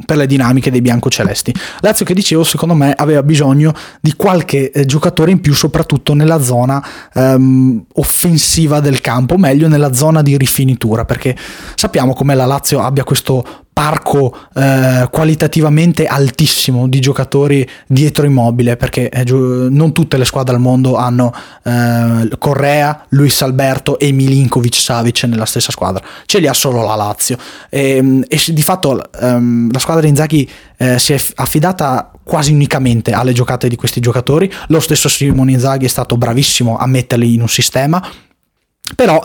per, le, dinamiche dei biancocelesti. Lazio che dicevo secondo me aveva bisogno di qualche eh, giocatore in più soprattutto nella zona ehm, offensiva del campo, meglio nella zona di rifinitura perché sappiamo come la Lazio abbia questo parco eh, qualitativamente altissimo di giocatori dietro immobile perché eh, non tutte le squadre al mondo hanno eh, Correa, Luis Alberto e Milinkovic Savic nella stessa squadra. Ce li ha solo la Lazio. E, ehm, e di fatto ehm, la squadra di Inzaghi eh, si è affidata quasi unicamente alle giocate di questi giocatori. Lo stesso Simone Inzaghi è stato bravissimo a metterli in un sistema Però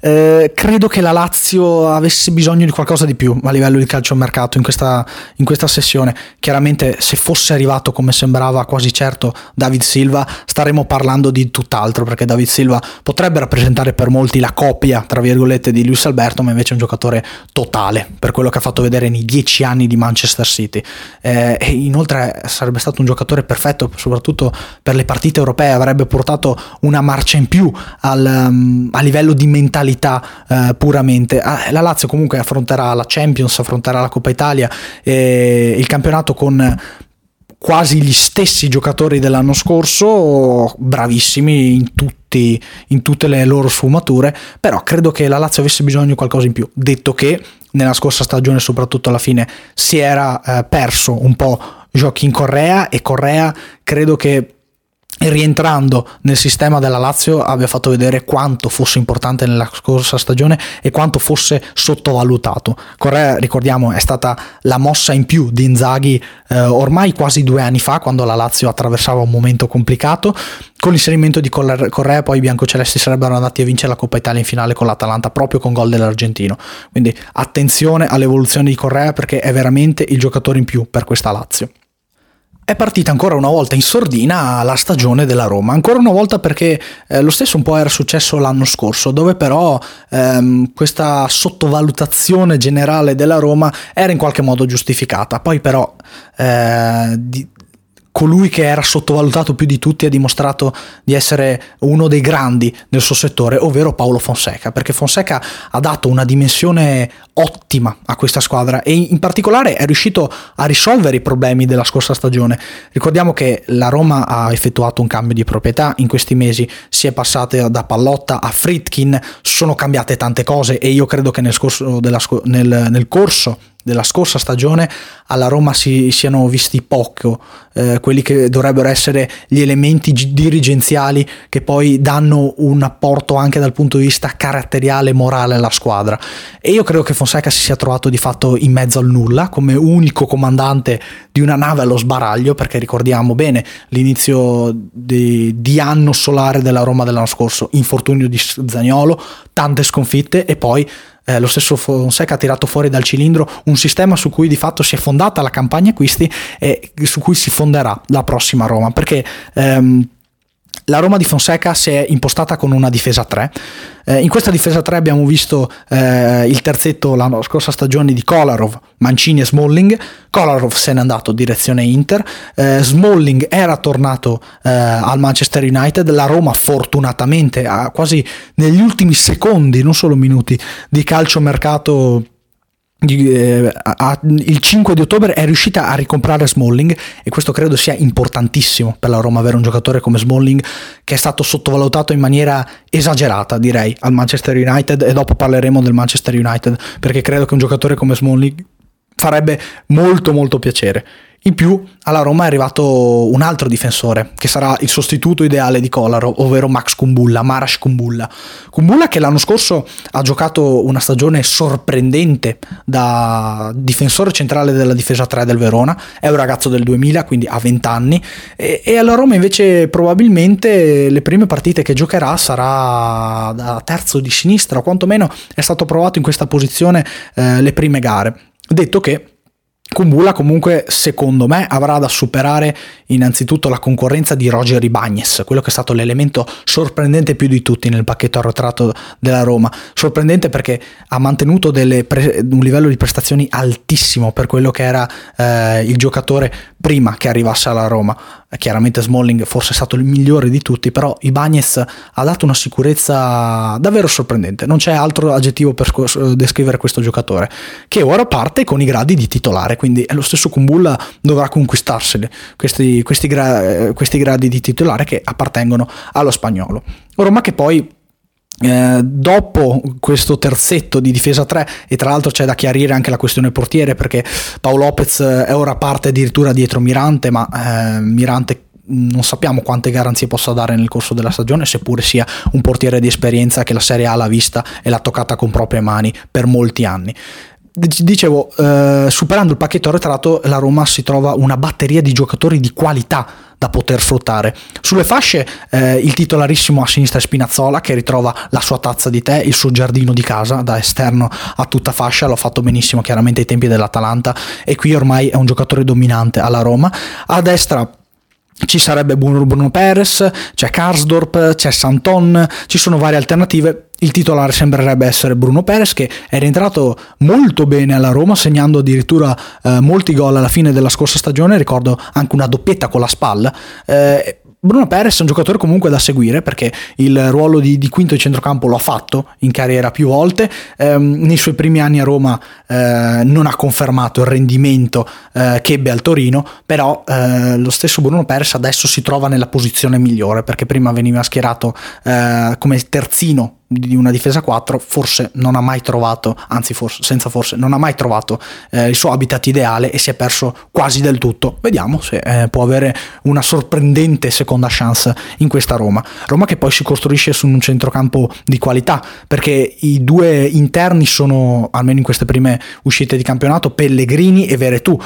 eh, credo che la Lazio avesse bisogno di qualcosa di più a livello di calciomercato in questa, in questa sessione. Chiaramente se fosse arrivato come sembrava quasi certo David Silva staremmo parlando di tutt'altro perché David Silva potrebbe rappresentare per molti la copia tra virgolette di Luis Alberto ma invece è un giocatore totale per quello che ha fatto vedere nei dieci anni di Manchester City. Eh, e inoltre sarebbe stato un giocatore perfetto soprattutto per le partite europee, avrebbe portato una marcia in più al, um, a livello di mentalità uh, puramente. Ah, la Lazio comunque affronterà la Champions, affronterà la Coppa Italia e il campionato con quasi gli stessi giocatori dell'anno scorso, bravissimi in, tutti, in tutte le loro sfumature, però credo che la Lazio avesse bisogno di qualcosa in più, detto che nella scorsa stagione soprattutto alla fine si era eh, perso un po' giochi in Correa e Correa credo che rientrando nel sistema della Lazio abbia fatto vedere quanto fosse importante nella scorsa stagione e quanto fosse sottovalutato. Correa, ricordiamo, è stata la mossa in più di Inzaghi eh, ormai quasi due anni fa, quando la Lazio attraversava un momento complicato. Con l'inserimento di Correa poi i biancocelesti sarebbero andati a vincere la Coppa Italia in finale con l'Atalanta proprio con gol dell'argentino. Quindi attenzione all'evoluzione di Correa perché è veramente il giocatore in più per questa Lazio è partita ancora una volta in sordina la stagione della Roma, ancora una volta perché eh, lo stesso un po' era successo l'anno scorso, dove però ehm, questa sottovalutazione generale della Roma era in qualche modo giustificata, poi però eh, di, colui che era sottovalutato più di tutti ha dimostrato di essere uno dei grandi del suo settore, ovvero Paolo Fonseca, perché Fonseca ha dato una dimensione ottima a questa squadra e in particolare è riuscito a risolvere i problemi della scorsa stagione. Ricordiamo che la Roma ha effettuato un cambio di proprietà in questi mesi, si è passata da Pallotta a Fritkin, sono cambiate tante cose e io credo che nel, della, nel, nel corso della scorsa stagione alla Roma si siano visti poco eh, quelli che dovrebbero essere gli elementi dirigenziali che poi danno un apporto anche dal punto di vista caratteriale e morale alla squadra. E io credo che Fonseca si sia trovato di fatto in mezzo al nulla come unico comandante di una nave allo sbaraglio perché ricordiamo bene l'inizio di, di anno solare della Roma dell'anno scorso infortunio di Zagnolo tante sconfitte e poi eh, lo stesso Fonseca ha tirato fuori dal cilindro un sistema su cui di fatto si è fondata la campagna acquisti e su cui si fonderà la prossima Roma, perché ehm, la Roma di Fonseca si è impostata con una difesa 3. Eh, in questa difesa 3 abbiamo visto eh, il terzetto la scorsa stagione di Kolarov, Mancini e Smalling. Kolarov se n'è andato direzione Inter. Eh, Smalling era tornato eh, al Manchester United. La Roma fortunatamente ha quasi negli ultimi secondi, non solo minuti, di calciomercato eh, il 5 di ottobre è riuscita a ricomprare Smalling e questo credo sia importantissimo per la Roma avere un giocatore come Smalling che è stato sottovalutato in maniera esagerata direi al Manchester United e dopo parleremo del Manchester United perché credo che un giocatore come Smalling farebbe molto molto piacere in più alla Roma è arrivato un altro difensore che sarà il sostituto ideale di Kolaro, ovvero Max Kumbulla, Marash Kumbulla. Kumbulla che l'anno scorso ha giocato una stagione sorprendente da difensore centrale della difesa 3 del Verona, è un ragazzo del 2000, quindi ha 20 anni e, e alla Roma invece probabilmente le prime partite che giocherà sarà da terzo di sinistra o quantomeno è stato provato in questa posizione eh, le prime gare. Detto che Kumbula comunque secondo me avrà da superare innanzitutto la concorrenza di Roger Ibagnes, quello che è stato l'elemento sorprendente più di tutti nel pacchetto arretrato della Roma. Sorprendente perché ha mantenuto pre- un livello di prestazioni altissimo per quello che era eh, il giocatore prima che arrivasse alla Roma. Chiaramente Smalling forse è stato il migliore di tutti, però Ibagnes ha dato una sicurezza davvero sorprendente. Non c'è altro aggettivo per descrivere questo giocatore, che ora parte con i gradi di titolare, quindi è lo stesso Kumbulla dovrà conquistarseli questi, questi, gra- questi gradi di titolare che appartengono allo spagnolo. Roma che poi eh, dopo questo terzetto di difesa 3 e tra l'altro c'è da chiarire anche la questione portiere perché Paolo Lopez è ora parte addirittura dietro Mirante ma eh, Mirante non sappiamo quante garanzie possa dare nel corso della stagione seppure sia un portiere di esperienza che la Serie A l'ha vista e l'ha toccata con proprie mani per molti anni dicevo, eh, superando il pacchetto arretrato, la Roma si trova una batteria di giocatori di qualità da poter sfruttare. Sulle fasce eh, il titolarissimo a sinistra è Spinazzola che ritrova la sua tazza di tè, il suo giardino di casa da esterno a tutta fascia, l'ho fatto benissimo chiaramente ai tempi dell'Atalanta e qui ormai è un giocatore dominante alla Roma. A destra ci sarebbe Bruno Perez, c'è Karsdorp, c'è Santon, ci sono varie alternative. Il titolare sembrerebbe essere Bruno Perez che è rientrato molto bene alla Roma segnando addirittura eh, molti gol alla fine della scorsa stagione, ricordo anche una doppietta con la spalla. Eh, Bruno Perez è un giocatore comunque da seguire perché il ruolo di, di quinto di centrocampo lo ha fatto in carriera più volte. Ehm, nei suoi primi anni a Roma eh, non ha confermato il rendimento eh, che ebbe al Torino, però eh, lo stesso Bruno Perez adesso si trova nella posizione migliore perché prima veniva schierato eh, come terzino di una difesa 4 forse non ha mai trovato, anzi forse, senza forse, non ha mai trovato eh, il suo habitat ideale e si è perso quasi del tutto. Vediamo se eh, può avere una sorprendente seconda chance in questa Roma. Roma che poi si costruisce su un centrocampo di qualità perché i due interni sono, almeno in queste prime uscite di campionato, Pellegrini e Veretù.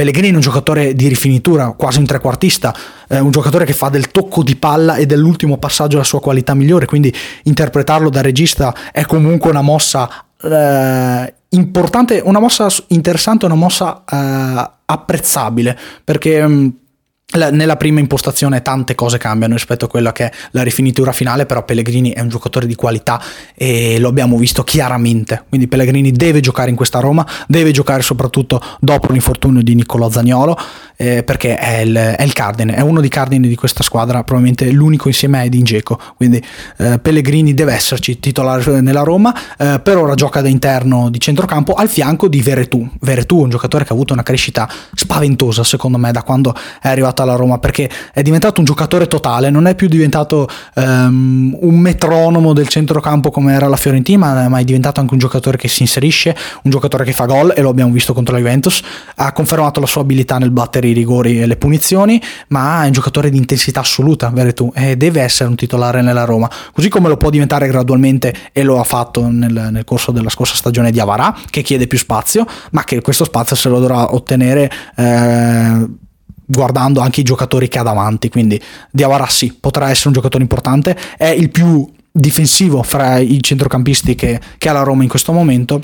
Pellegrini è un giocatore di rifinitura, quasi un trequartista, eh, un giocatore che fa del tocco di palla e dell'ultimo passaggio la sua qualità migliore, quindi interpretarlo da regista è comunque una mossa eh, importante, una mossa interessante, una mossa eh, apprezzabile, perché... Nella prima impostazione tante cose cambiano rispetto a quella che è la rifinitura finale, però Pellegrini è un giocatore di qualità e lo abbiamo visto chiaramente. Quindi Pellegrini deve giocare in questa Roma, deve giocare soprattutto dopo l'infortunio di Niccolò Zagnolo, eh, perché è il, è il, cardine, è uno dei cardini di questa squadra, probabilmente l'unico insieme a Edin Dzeko. Quindi eh, Pellegrini deve esserci titolare nella Roma, eh, per ora gioca da interno di centrocampo al fianco di Veretù. Veretù è un giocatore che ha avuto una crescita spaventosa secondo me da quando è arrivato alla Roma perché è diventato un giocatore totale, non è più diventato um, un metronomo del centrocampo come era la Fiorentina, ma è diventato anche un giocatore che si inserisce, un giocatore che fa gol e lo abbiamo visto contro la Juventus, ha confermato la sua abilità nel battere i rigori e le punizioni, ma è un giocatore di intensità assoluta, Veretù, e deve essere un titolare nella Roma, così come lo può diventare gradualmente e lo ha fatto nel, nel corso della scorsa stagione di Avarà, che chiede più spazio, ma che questo spazio se lo dovrà ottenere eh, guardando anche i giocatori che ha davanti, quindi Diawara sì, potrà essere un giocatore importante, è il più difensivo fra i centrocampisti che, che ha la Roma in questo momento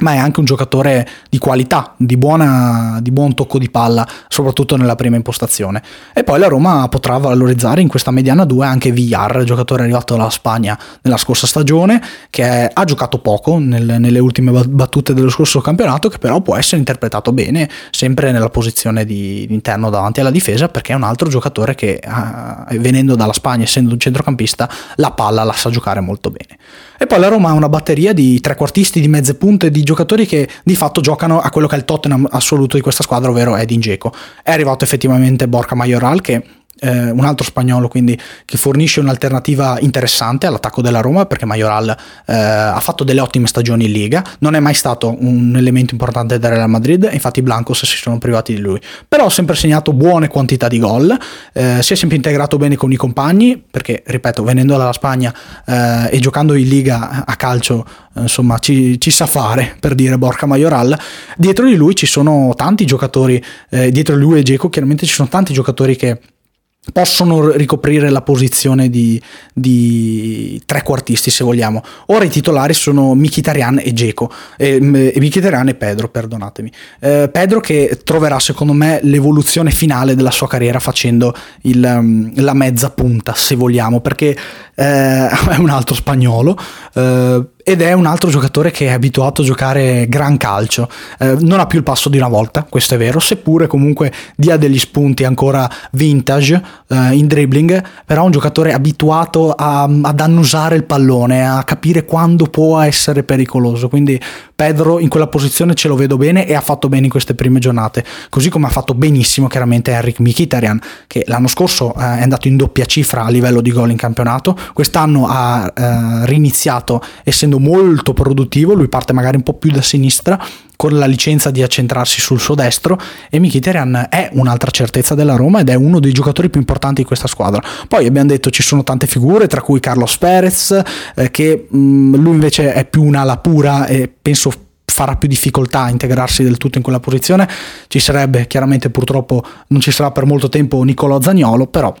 ma è anche un giocatore di qualità, di, buona, di, buon tocco di palla, soprattutto nella prima impostazione. E poi la Roma potrà valorizzare in questa mediana 2 anche Villar, giocatore arrivato dalla Spagna nella scorsa stagione, che ha giocato poco nel, nelle ultime battute dello scorso campionato, che però può essere interpretato bene, sempre nella posizione di, di interno davanti alla difesa, perché è un altro giocatore che, eh, venendo dalla Spagna, essendo un centrocampista, la palla la sa giocare molto bene. E poi la Roma ha una batteria di trequartisti, di mezze punte, di giocatori che di fatto giocano a quello che è il Tottenham assoluto di questa squadra, ovvero Edin Dzeko. È arrivato effettivamente Borca Majoral che eh, un altro spagnolo quindi che fornisce un'alternativa interessante all'attacco della Roma perché Majoral eh, ha fatto delle ottime stagioni in Liga, non è mai stato un elemento importante del Real Madrid, infatti i Blancos si sono privati di lui, però ha sempre segnato buone quantità di gol, eh, si è sempre integrato bene con i compagni perché, ripeto, venendo dalla Spagna eh, e giocando in Liga a calcio, insomma, ci, ci, sa fare per dire Borca Majoral, dietro di lui ci sono tanti giocatori, eh, dietro di lui e Geco chiaramente ci sono tanti giocatori che possono ricoprire la posizione di, di trequartisti se vogliamo. Ora i titolari sono Mkhitaryan e Geco, eh, Mkhitaryan e Pedro, perdonatemi. Eh, Pedro che troverà secondo me l'evoluzione finale della sua carriera facendo il, um, la mezza punta se vogliamo, perché eh, è un altro spagnolo eh, ed è un altro giocatore che è abituato a giocare gran calcio. Eh, non ha più il passo di una volta, questo è vero, seppure comunque dia degli spunti ancora vintage eh, in dribbling, però è un giocatore abituato a, ad annusare il pallone, a capire quando può essere pericoloso. Quindi Pedro in quella posizione ce lo vedo bene e ha fatto bene in queste prime giornate, così come ha fatto benissimo chiaramente Eric Mkhitaryan, che l'anno scorso eh, è andato in doppia cifra a livello di gol in campionato, quest'anno ha eh, riniziato essendo molto produttivo, lui parte magari un po' più da sinistra con la licenza di accentrarsi sul suo destro e Mkhitaryan è un'altra certezza della Roma ed è uno dei giocatori più importanti di questa squadra. Poi abbiamo detto ci sono tante figure, tra cui Carlos Perez, eh, che mh, mm, lui invece è più un'ala pura e penso farà più difficoltà a integrarsi del tutto in quella posizione. Ci sarebbe chiaramente purtroppo non ci sarà per molto tempo Nicolò Zagnolo, però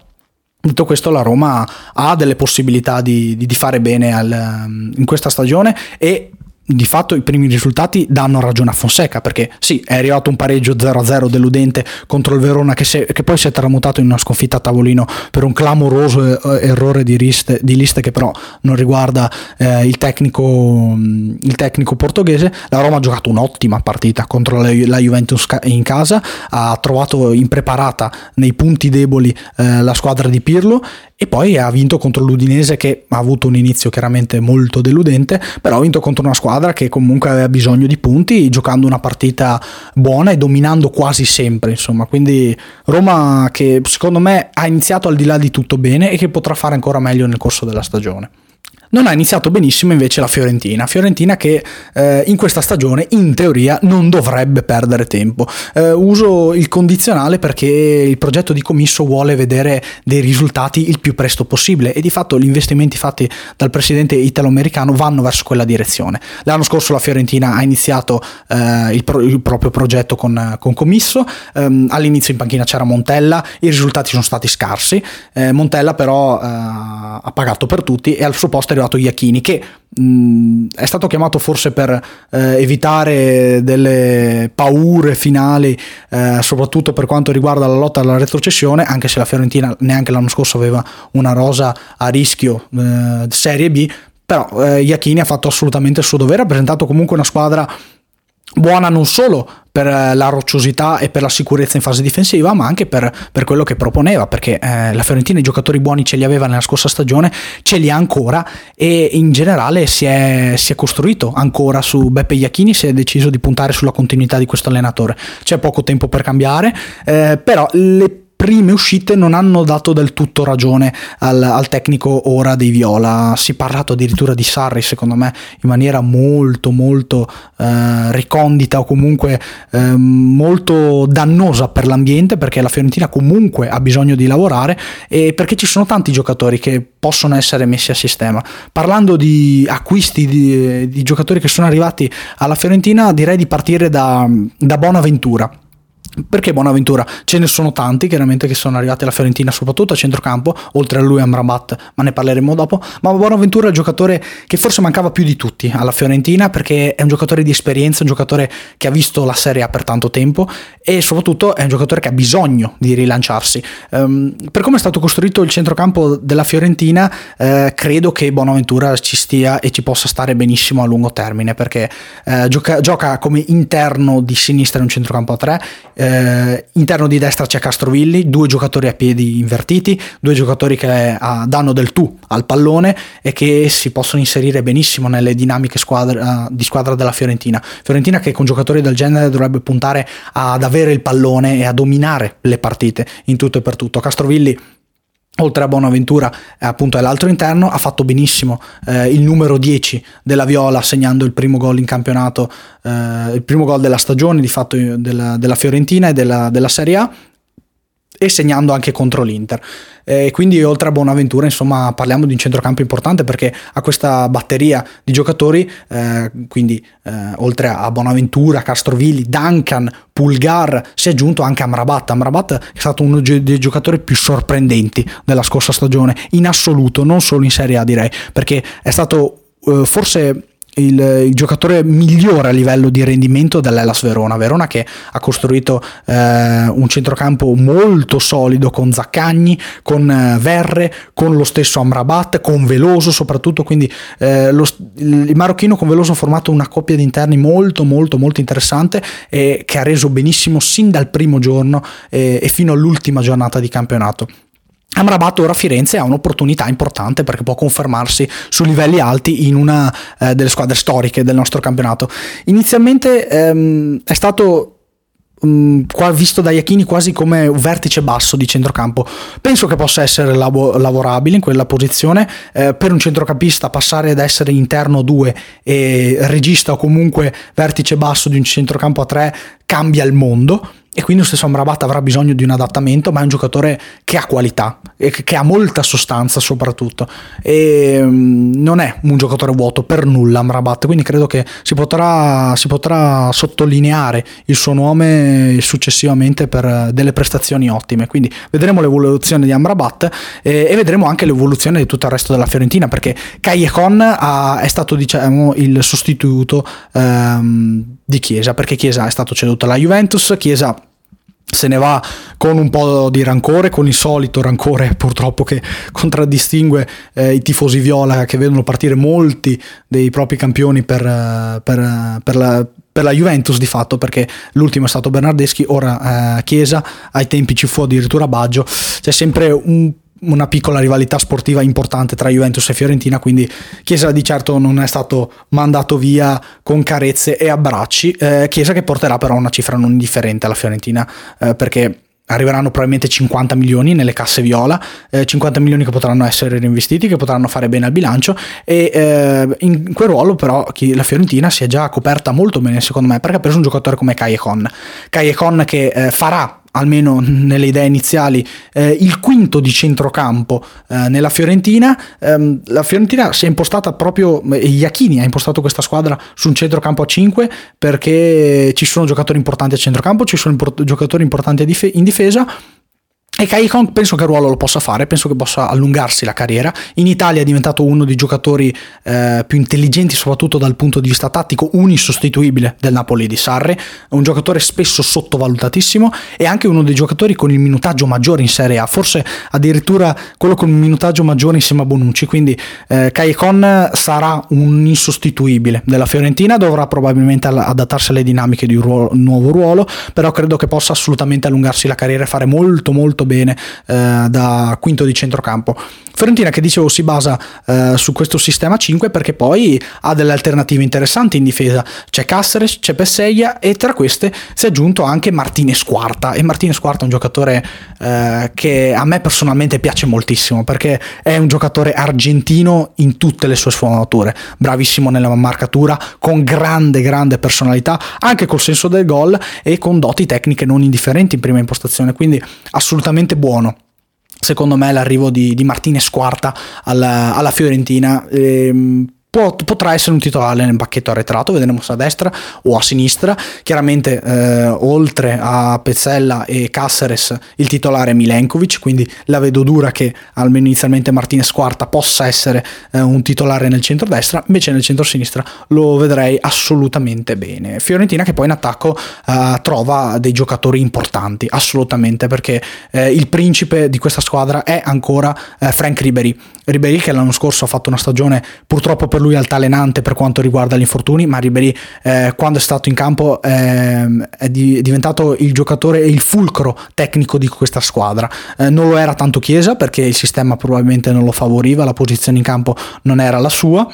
tutto questo la Roma ha delle possibilità di, di, di fare bene al, in questa stagione e di fatto i primi risultati danno ragione a Fonseca perché sì è arrivato un pareggio 0-0 deludente contro il Verona che, se, che, poi si è tramutato in una sconfitta a tavolino per un clamoroso eh, errore di, liste, di liste che però non riguarda eh, il, tecnico, il, tecnico, portoghese. La Roma ha giocato un'ottima partita contro la, la Juventus in casa ha trovato impreparata nei punti deboli eh, la squadra di Pirlo e poi ha vinto contro l'Udinese che ha avuto un inizio chiaramente molto deludente, però ha vinto contro una squadra che comunque aveva bisogno di punti, giocando una partita buona e dominando quasi sempre, insomma. Quindi Roma che secondo me ha iniziato al di là di tutto bene e che potrà fare ancora meglio nel corso della stagione. Non ha iniziato benissimo invece la Fiorentina, Fiorentina che eh, in questa stagione in teoria non dovrebbe perdere tempo. Eh, uso il condizionale perché il progetto di commisso vuole vedere dei risultati il più presto possibile e di fatto gli investimenti fatti dal presidente italo-americano vanno verso quella direzione. L'anno scorso la Fiorentina ha iniziato eh, il, pro- il, proprio progetto con, con commisso, ehm, all'inizio in panchina c'era Montella, i risultati sono stati scarsi, eh, Montella però eh, ha pagato per tutti e al suo posto è arrivato Iachini che mh, è stato chiamato forse per eh, evitare delle paure finali, eh, soprattutto per quanto riguarda la lotta alla retrocessione, anche se la Fiorentina neanche l'anno scorso aveva una rosa a rischio eh, Serie B, però eh, Iachini ha fatto assolutamente il suo dovere, ha presentato comunque una squadra buona non solo per eh, la rocciosità e per la sicurezza in fase difensiva, ma anche per, per quello che proponeva, perché eh, la Fiorentina i giocatori buoni ce li aveva nella scorsa stagione, ce li ha ancora e in generale si è, si è costruito ancora su Beppe Iachini, si è deciso di puntare sulla continuità di questo allenatore. C'è poco tempo per cambiare, eh, però le prime uscite non hanno dato del tutto ragione al, al, tecnico ora dei Viola. Si è parlato addirittura di Sarri, secondo me, in maniera molto, molto eh, ricondita o comunque eh, molto dannosa per l'ambiente, perché la Fiorentina comunque ha bisogno di lavorare e perché ci sono tanti giocatori che possono essere messi a sistema. Parlando di acquisti di, di giocatori che sono arrivati alla Fiorentina, direi di partire da, da Bonaventura perché Bonaventura? Ce ne sono tanti chiaramente che sono arrivati alla Fiorentina soprattutto a centrocampo, oltre a lui Amrabat, ma ne parleremo dopo, ma Bonaventura è il giocatore che forse mancava più di tutti alla Fiorentina perché è un giocatore di esperienza, un giocatore che ha visto la Serie A per tanto tempo e soprattutto è un giocatore che ha bisogno di rilanciarsi. Um, per come è stato costruito il centrocampo della Fiorentina, eh, credo che Bonaventura ci stia e ci possa stare benissimo a lungo termine perché eh, gioca, gioca, come interno di sinistra in un centrocampo a tre eh, interno di destra c'è Castrovilli, due giocatori a piedi invertiti, due giocatori che ah, danno del tu al pallone e che si possono inserire benissimo nelle dinamiche squadra, di squadra della Fiorentina. Fiorentina che con giocatori del genere dovrebbe puntare ad avere il pallone e a dominare le partite in tutto e per tutto. Castrovilli oltre a Bonaventura eh, appunto è l'altro interno, ha fatto benissimo eh, il numero 10 della Viola segnando il primo gol in campionato, eh, il primo gol della stagione di fatto della, della Fiorentina e della, della Serie A e segnando anche contro l'Inter. E quindi oltre a Bonaventura, insomma, parliamo di un centrocampo importante perché ha questa batteria di giocatori, eh, quindi eh, oltre a Bonaventura, Castrovilli, Duncan, Pulgar, si è aggiunto anche Amrabat. Amrabat è stato uno dei giocatori più sorprendenti della scorsa stagione, in assoluto, non solo in Serie A direi, perché è stato eh, forse il, il, giocatore migliore a livello di rendimento dell'Elas Verona. Verona che ha costruito eh, un centrocampo molto solido con Zaccagni, con eh, Verre, con lo stesso Amrabat, con Veloso soprattutto. Quindi eh, lo, il marocchino con Veloso ha formato una coppia di interni molto molto molto interessante e che ha reso benissimo sin dal primo giorno e fino all'ultima giornata di campionato. Amrabat ora a Firenze ha un'opportunità importante perché può confermarsi su livelli alti in una eh, delle squadre storiche del nostro campionato. Inizialmente ehm, è stato um, visto da Iachini quasi come un vertice basso di centrocampo. Penso che possa essere lavo- lavorabile in quella posizione. Eh, per un centrocampista passare ad essere interno 2 e regista o comunque vertice basso di un centrocampo a 3 cambia il mondo e quindi lo stesso Amrabat avrà bisogno di un adattamento, ma è un giocatore che ha qualità e che ha molta sostanza soprattutto. E mm, non è un giocatore vuoto per nulla Amrabat, quindi credo che si potrà, si potrà sottolineare il suo nome successivamente per delle prestazioni ottime, quindi vedremo l'evoluzione di Amrabat e, e vedremo anche l'evoluzione di tutto il resto della Fiorentina perché Callejon è stato diciamo il sostituto ehm, di Chiesa perché Chiesa è stato ceduto alla Juventus, Chiesa se ne va con un po' di rancore, con il solito rancore purtroppo che contraddistingue eh, i tifosi viola che vedono partire molti dei propri campioni per, eh, per, per, la, per la Juventus di fatto perché l'ultimo è stato Bernardeschi, ora eh, Chiesa, ai tempi ci fu addirittura Baggio, c'è sempre un una piccola rivalità sportiva importante tra Juventus e Fiorentina, quindi Chiesa di certo non è stato mandato via con carezze e abbracci, eh, Chiesa che porterà però una cifra non indifferente alla Fiorentina eh, perché arriveranno probabilmente 50 milioni nelle casse viola, eh, 50 milioni che potranno essere reinvestiti, che potranno fare bene al bilancio e eh, in quel ruolo però la Fiorentina si è già coperta molto bene secondo me perché ha preso un giocatore come Callejon, Callejon che eh, farà almeno nelle idee iniziali, eh, il quinto di centrocampo eh, nella Fiorentina. Eh, la Fiorentina si è impostata proprio, Iachini ha impostato questa squadra su un centrocampo a 5 perché ci sono giocatori importanti a centrocampo, ci sono import- giocatori importanti in difesa e Kai Kong penso che ruolo lo possa fare, penso che possa allungarsi la carriera. In Italia è diventato uno dei giocatori eh, più intelligenti, soprattutto dal punto di vista tattico, un insostituibile del Napoli di Sarre, un giocatore spesso sottovalutatissimo e anche uno dei giocatori con il minutaggio maggiore in Serie A, forse addirittura quello con il minutaggio maggiore insieme a Bonucci, quindi eh, Kai Con sarà un insostituibile della Fiorentina, dovrà probabilmente adattarsi alle dinamiche di un, ruolo, un nuovo ruolo, però credo che possa assolutamente allungarsi la carriera e fare molto molto bene eh, da quinto di centrocampo. Fiorentina che dicevo si basa eh, su questo sistema 5 perché poi ha delle alternative interessanti in difesa. C'è Cáceres, c'è Pesseia e tra queste si è aggiunto anche Martinez Quarta e Martinez Quarta è un giocatore eh, che a me personalmente piace moltissimo perché è un giocatore argentino in tutte le sue sfumature, bravissimo nella marcatura, con grande grande personalità, anche col senso del gol e con doti tecniche non indifferenti in prima impostazione, quindi assolutamente buono secondo me l'arrivo di, di Martinez quarta alla, alla Fiorentina. Ehm, Può, potrà essere un titolare nel pacchetto arretrato, vedremo se a destra o a sinistra. Chiaramente, eh, oltre a Pezzella e Caceres, il titolare è Milenkovic, quindi la vedo dura che almeno inizialmente Martinez quarta possa essere eh, un titolare nel centro-destra, invece nel centro-sinistra lo vedrei assolutamente bene. Fiorentina che poi in attacco eh, trova dei giocatori importanti, assolutamente, perché eh, il principe di questa squadra è ancora eh, Frank Ribery. Ribery che l'anno scorso ha fatto una stagione purtroppo per lui altalenante per quanto riguarda gli infortuni, ma Ribery eh, quando è stato in campo eh, è, di, è, diventato il giocatore e il fulcro tecnico di questa squadra. Eh, non lo era tanto Chiesa perché il sistema probabilmente non lo favoriva, la posizione in campo non era la sua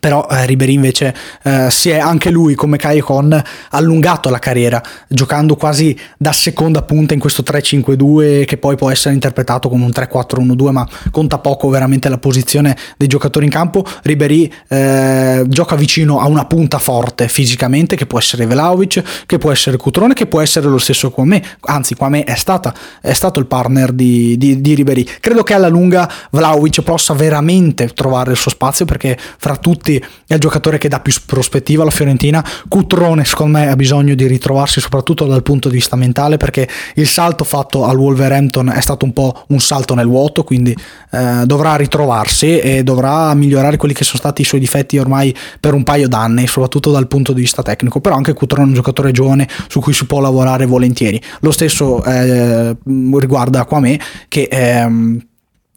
però eh, Ribery invece eh, si è anche lui come Kai Con allungato la carriera giocando quasi da seconda punta in questo 3-5-2 che poi può essere interpretato come un 3-4-1-2 ma conta poco veramente la posizione dei giocatori in campo. Ribery eh, gioca vicino a una punta forte fisicamente che può essere Vlaovic che può essere Cutrone che può essere lo stesso Kwame. Anzi Kwame è, è stato il partner di, di, di Ribery credo che alla lunga Vlaovic possa veramente trovare il suo spazio perché fra tutti tutti è il giocatore che dà più prospettiva alla Fiorentina. Cutrone secondo me ha bisogno di ritrovarsi soprattutto dal punto di vista mentale perché il salto fatto al Wolverhampton è stato un po' un salto nel vuoto, quindi eh, dovrà ritrovarsi e dovrà migliorare quelli che sono stati i suoi difetti ormai per un paio d'anni, soprattutto dal punto di vista tecnico, però anche Cutrone è un giocatore giovane su cui si può lavorare volentieri. Lo stesso eh, riguarda Quame che... Eh,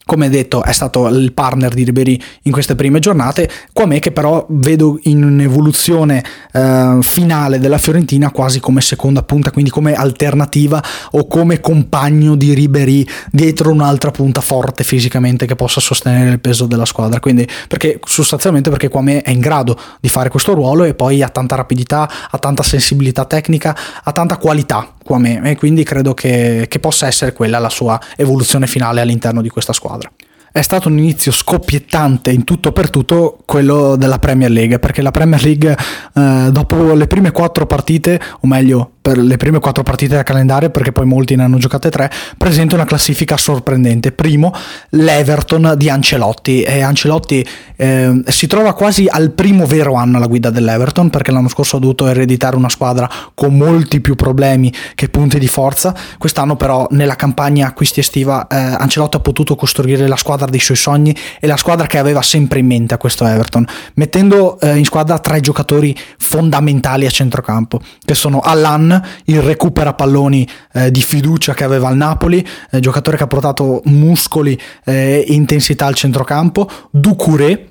come detto è stato il partner di Ribery in queste prime giornate, Quame che però vedo in un'evoluzione eh, finale della Fiorentina quasi come seconda punta, quindi come alternativa o come compagno di Ribery dietro un'altra punta forte fisicamente che possa sostenere il peso della squadra, quindi perché sostanzialmente perché Quame è in grado di fare questo ruolo e poi ha tanta rapidità, ha tanta sensibilità tecnica, ha tanta qualità Quame e quindi credo che, che possa essere quella la sua evoluzione finale all'interno di questa squadra. È stato un inizio scoppiettante in tutto per tutto quello della Premier League, perché la Premier League eh, dopo le prime quattro partite, o meglio per le prime quattro partite da calendario, perché poi molti ne hanno giocate tre, presenta una classifica sorprendente. Primo, l'Everton di Ancelotti, e Ancelotti eh, si trova quasi al primo vero anno alla guida dell'Everton, perché l'anno scorso ha dovuto ereditare una squadra con molti più problemi che punti di forza, quest'anno però nella campagna acquisti estiva eh, Ancelotti ha potuto costruire la squadra dei suoi sogni e la squadra che aveva sempre in mente a questo Everton, mettendo eh, in squadra tre giocatori fondamentali a centrocampo, che sono Allan, il recupera palloni eh, di fiducia che aveva al Napoli, eh, giocatore che ha portato muscoli e intensità al centrocampo, Ducouré,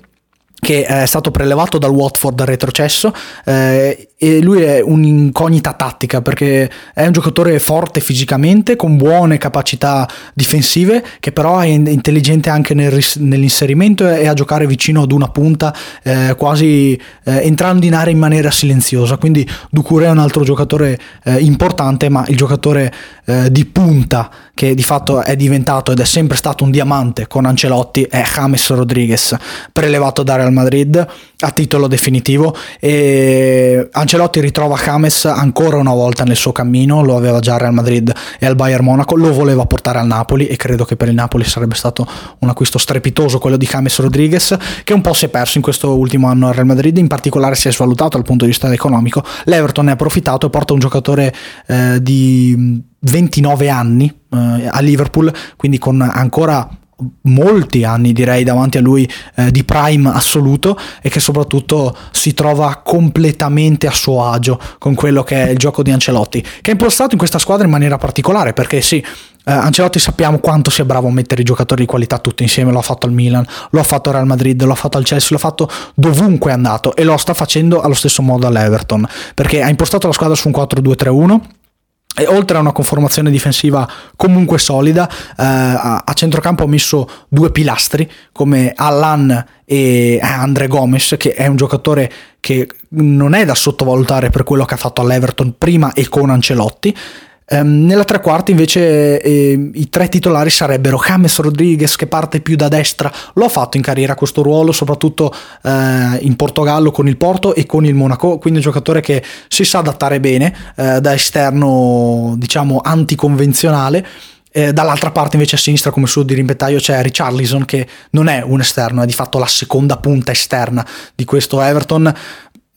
che è stato prelevato dal Watford al retrocesso eh, e lui è un'incognita tattica perché è un giocatore forte fisicamente con buone capacità difensive che però è intelligente anche nel, nell'inserimento e a giocare vicino ad una punta eh, quasi eh, entrando in area in maniera silenziosa. Quindi Ducure è un altro giocatore eh, importante ma il giocatore eh, di punta che di fatto è diventato ed è sempre stato un diamante con Ancelotti è James Rodriguez prelevato da Real Madrid a titolo definitivo. E Ancelotti ritrova James ancora una volta nel suo cammino, lo aveva già al Real Madrid e al Bayern Monaco, lo voleva portare al Napoli e credo che per il Napoli sarebbe stato un acquisto strepitoso quello di James Rodriguez che un po' si è perso in questo ultimo anno al Real Madrid, in particolare si è svalutato dal punto di vista economico, l'Everton ne ha approfittato e porta un giocatore eh, di 29 anni eh, a Liverpool, quindi con ancora molti anni direi davanti a lui eh, di prime assoluto e che soprattutto si trova completamente a suo agio con quello che è il gioco di Ancelotti che è impostato in questa squadra in maniera particolare perché sì eh, Ancelotti sappiamo quanto sia bravo a mettere i giocatori di qualità tutti insieme, lo ha fatto al Milan, lo ha fatto al Real Madrid, lo ha fatto al Chelsea, lo ha fatto dovunque è andato e lo sta facendo allo stesso modo all'Everton perché ha impostato la squadra su un 4-2-3-1 e oltre a una conformazione difensiva comunque solida, eh, a, centrocampo ha messo due pilastri come Allan e Andre Gomes, che è un giocatore che non è da sottovalutare per quello che ha fatto all'Everton prima e con Ancelotti. Um, nella tre quarti invece eh, i tre titolari sarebbero James Rodriguez che parte più da destra, lo ha fatto in carriera questo ruolo soprattutto eh, in Portogallo con il Porto e con il Monaco, quindi un giocatore che si sa adattare bene eh, da esterno diciamo anticonvenzionale. Eh, dall'altra parte invece a sinistra come suo di rimpettaio c'è Richarlison che non è un esterno, è di fatto la seconda punta esterna di questo Everton,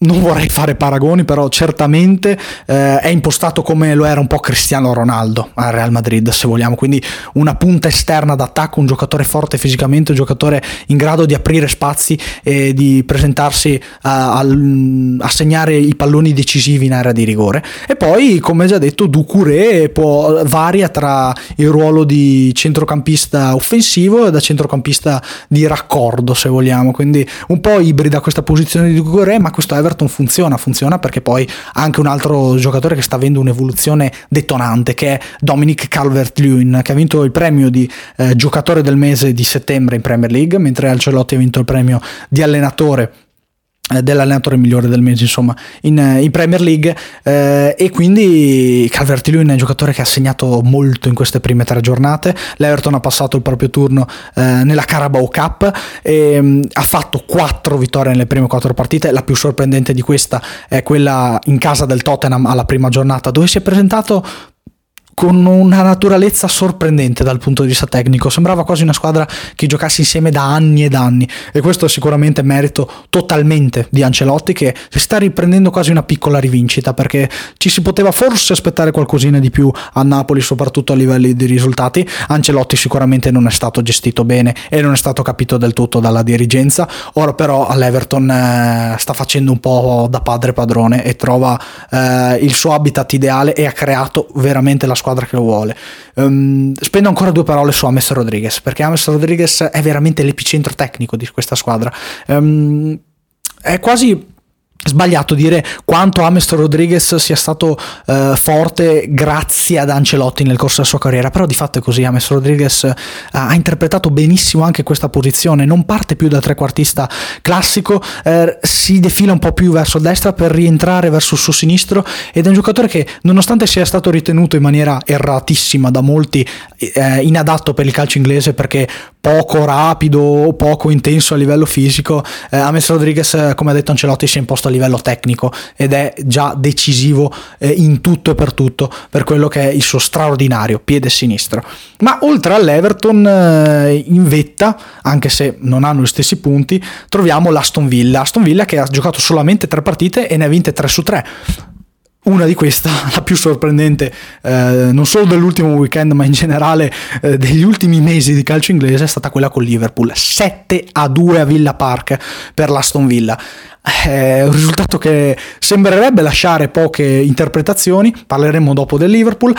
non vorrei fare paragoni, però certamente eh, è impostato come lo era un po' Cristiano Ronaldo al Real Madrid, se vogliamo, quindi una punta esterna d'attacco, un giocatore forte fisicamente, un giocatore in grado di aprire spazi e di presentarsi a, a, a segnare i palloni decisivi in area di rigore. E poi, come già detto, Ducouré può, varia tra il ruolo di centrocampista offensivo e da centrocampista di raccordo, se vogliamo, quindi un po' ibrida questa posizione di Ducouré, ma questo Everton Everton funziona, funziona perché poi ha anche un altro giocatore che sta avendo un'evoluzione detonante che è Dominic Calvert-Lewin che ha vinto il premio di eh, giocatore del mese di settembre in Premier League mentre Ancelotti ha vinto il premio di allenatore dell'allenatore migliore del mese insomma in, eh, in Premier League. Eh, e quindi Calvert Lewin è un giocatore che ha segnato molto in queste prime tre giornate. l'Everton ha passato il proprio turno eh, nella Carabao Cup e mh, mm, ha fatto quattro vittorie nelle prime quattro partite. La più sorprendente di questa è quella in casa del Tottenham alla prima giornata dove si è presentato con una naturalezza sorprendente dal punto di vista tecnico. Sembrava quasi una squadra che giocasse insieme da anni ed anni e questo è sicuramente merito totalmente di Ancelotti che si sta riprendendo quasi una piccola rivincita perché ci si poteva forse aspettare qualcosina di più a Napoli soprattutto a livelli di risultati. Ancelotti sicuramente non è stato gestito bene e non è stato capito del tutto dalla dirigenza. Ora però all'Everton eh, sta facendo un po' da padre padrone e trova eh, il suo habitat ideale e ha creato veramente la squadra squadra che lo vuole. Um, spendo ancora due parole su Ames Rodriguez, perché Ames Rodriguez è veramente l'epicentro tecnico di questa squadra. Um, è quasi sbagliato dire quanto Ames Rodriguez sia stato uh, forte grazie ad Ancelotti nel corso della sua carriera, però di fatto è così, Ames Rodriguez uh, ha interpretato benissimo anche questa posizione, non parte più da trequartista classico, uh, si defila un po' più verso destra per rientrare verso il suo sinistro ed è un giocatore che nonostante sia stato ritenuto in maniera erratissima da molti eh, inadatto per il calcio inglese perché poco rapido poco intenso a livello fisico, eh, Ames Rodriguez come ha detto Ancelotti si è imposto livello tecnico ed è già decisivo eh, in tutto e per tutto per quello che è il suo straordinario piede sinistro. Ma oltre all'Everton eh, in vetta, anche se non hanno gli stessi punti, troviamo l'Aston Villa. Aston Villa che ha giocato solamente tre partite e ne ha vinte 3 su 3 una di queste, la più sorprendente, eh, non solo dell'ultimo weekend, ma in generale eh, degli ultimi mesi di calcio inglese, è stata quella con Liverpool. 7 a 2 a Villa Park per l'Aston Villa. È un risultato che sembrerebbe lasciare poche interpretazioni, parleremo dopo del Liverpool,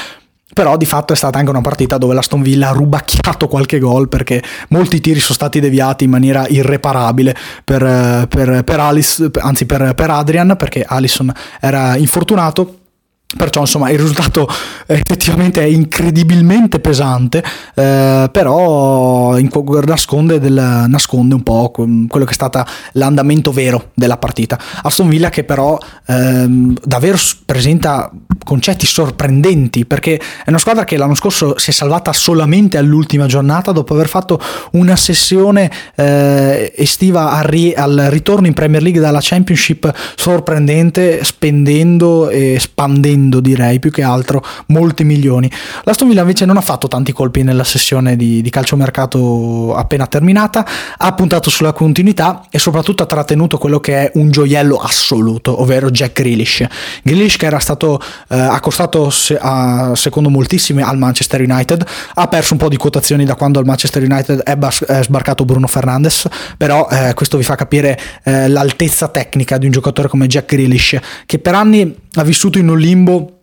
però di fatto è stata anche una partita dove l'Aston Villa ha rubacchiato qualche gol perché molti tiri sono stati deviati in maniera irreparabile per, per, per Alice, anzi per, per Adrian perché Allison era infortunato Perciò insomma il risultato effettivamente è incredibilmente pesante, eh, però in, nasconde, del, nasconde, un po' quello che è stato l'andamento vero della partita. Aston Villa che però ehm, davvero presenta concetti sorprendenti perché è una squadra che l'anno scorso si è salvata solamente all'ultima giornata dopo aver fatto una sessione eh, estiva al, ri- al ritorno in Premier League dalla Championship sorprendente spendendo e spandendo spendendo direi più che altro molti milioni. L'Aston Villa invece non ha fatto tanti colpi nella sessione di, di calciomercato appena terminata, ha puntato sulla continuità e soprattutto ha trattenuto quello che è un gioiello assoluto, ovvero Jack Grealish. Grealish che era stato eh, accostato se, a, secondo moltissimi al Manchester United, ha perso un po' di quotazioni da quando al Manchester United è, bas- è sbarcato Bruno Fernandes, però eh, questo vi fa capire eh, l'altezza tecnica di un giocatore come Jack Grealish che per anni ha vissuto in un limbo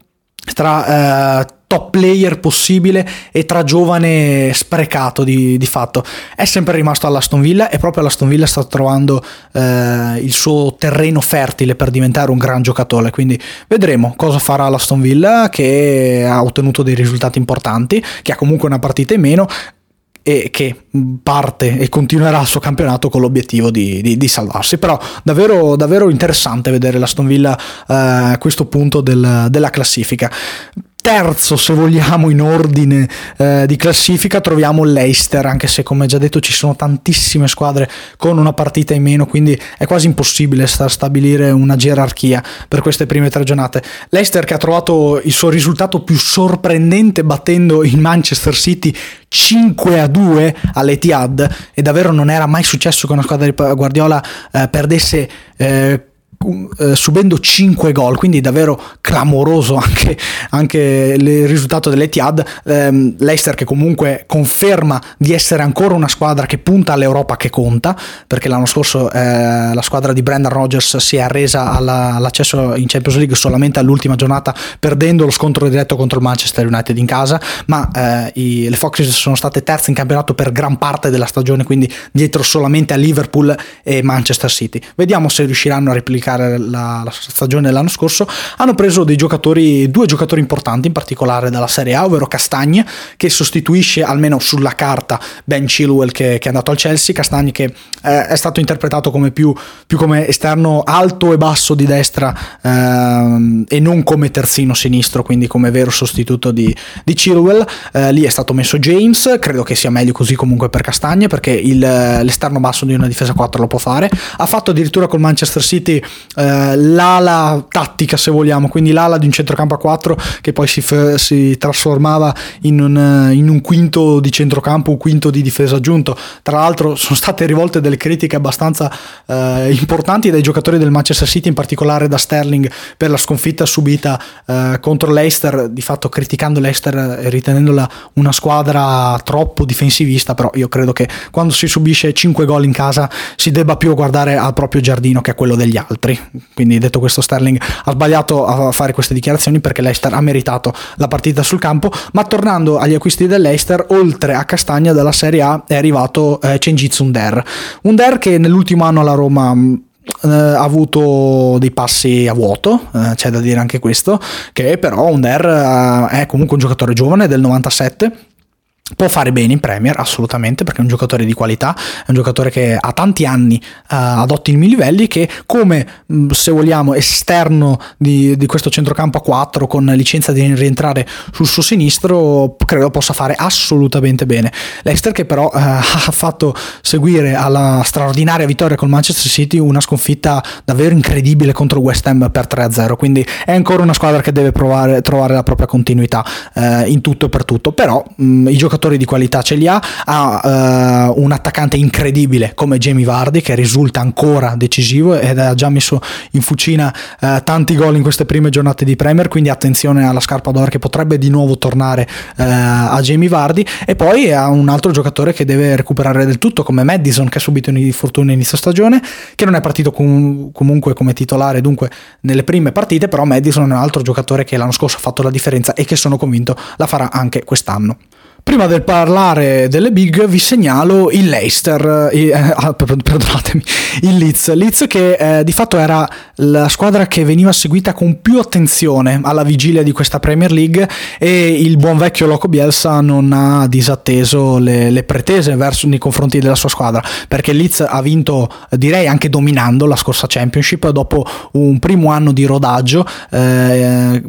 tra eh, top player possibile e tra giovane sprecato di, di, fatto. È sempre rimasto all'Aston Villa e proprio all'Aston Villa sta trovando eh, il suo terreno fertile per diventare un gran giocatore. Quindi vedremo cosa farà l'Aston Villa che ha ottenuto dei risultati importanti, che ha comunque una partita in meno e che parte e continuerà il suo campionato con l'obiettivo di, di, di salvarsi. Però davvero, davvero interessante vedere l'Aston Villa eh, a questo punto del, della classifica terzo, se vogliamo, in ordine eh, di classifica troviamo Leicester, anche se come già detto ci sono tantissime squadre con una partita in meno, quindi è quasi impossibile stabilire una gerarchia per queste prime tre giornate. Leicester che ha trovato il suo risultato più sorprendente battendo il Manchester City 5 a 2 all'Etihad e davvero non era mai successo che una squadra di Guardiola eh, perdesse eh, eh, subendo 5 gol, quindi davvero clamoroso anche, anche il risultato dell'Etihad. Eh, Leicester che comunque conferma di essere ancora una squadra che punta all'Europa che conta, perché l'anno scorso eh, la squadra di Brendan Rodgers si è arresa alla, all'accesso in Champions League solamente all'ultima giornata, perdendo lo scontro diretto contro il Manchester United in casa, ma eh, i, le Foxes sono state terze in campionato per gran parte della stagione, quindi dietro solamente a Liverpool e Manchester City. Vediamo se riusciranno a replicare giocare la, la stagione dell'anno scorso, hanno preso giocatori, due giocatori importanti in particolare dalla Serie A, ovvero Castagne che sostituisce almeno sulla carta Ben Chilwell che, che è andato al Chelsea, Castagne che eh, è stato interpretato come più, più, come esterno alto e basso di destra eh, e non come terzino sinistro, quindi come vero sostituto di, di Chilwell. Eh, lì è stato messo James, credo che sia meglio così comunque per Castagne perché il, l'esterno basso di una difesa 4 lo può fare. Ha fatto addirittura col Manchester City eh, l'ala tattica se vogliamo, quindi l'ala di un centrocampo a 4 che poi si, f- si trasformava in un, in un, quinto di centrocampo, un quinto di difesa aggiunto. Tra l'altro sono state rivolte delle critiche abbastanza eh, importanti dai giocatori del Manchester City, in particolare da Sterling per la sconfitta subita eh, contro l'Eister, di fatto criticando l'Eister e ritenendola una squadra troppo difensivista, però io credo che quando si subisce 5 gol in casa si debba più guardare al proprio giardino che a quello degli altri. Quindi detto questo Sterling ha sbagliato a fare queste dichiarazioni perché l'Eister ha meritato la partita sul campo, ma tornando agli acquisti dell'Eister, oltre a Castagna dalla Serie A è arrivato eh, Cengiz Under. Under che nell'ultimo anno alla Roma ha avuto dei passi a vuoto, eh, c'è da dire anche questo, che però Under eh, è comunque un giocatore giovane del 97 Può fare bene in Premier, assolutamente, perché è un giocatore di qualità, è un giocatore che ha tanti anni uh, ad ottimi livelli, che come, mm, se vogliamo, esterno di, di, questo centrocampo a 4, con licenza di rientrare sul suo sinistro, credo possa fare assolutamente bene. Leicester che però uh, ha fatto seguire alla straordinaria vittoria con Manchester City una sconfitta davvero incredibile contro West Ham per 3-0, quindi è ancora una squadra che deve provare, trovare la propria continuità uh, in tutto e per tutto, però mh, mm, i giocatori giocatori di qualità ce li ha, ha uh, un attaccante incredibile come Jamie Vardy che risulta ancora decisivo ed ha già messo in fucina uh, tanti gol in queste prime giornate di Premier, quindi attenzione alla scarpa d'oro che potrebbe di nuovo tornare uh, a Jamie Vardy e poi ha un altro giocatore che deve recuperare del tutto come Madison che ha subito un infortunio inizio stagione, che non è partito com- comunque come titolare dunque nelle prime partite, però Madison è un altro giocatore che l'anno scorso ha fatto la differenza e che sono convinto la farà anche quest'anno. Prima del parlare delle big vi segnalo il Leicester, eh, ah, perdonatemi, il Leeds, Leeds che eh, di fatto era la squadra che veniva seguita con più attenzione alla vigilia di questa Premier League e il buon vecchio Loco Bielsa non ha disatteso le, le pretese verso, nei confronti della sua squadra perché Leeds ha vinto direi anche dominando la scorsa Championship dopo un primo anno di rodaggio. Eh,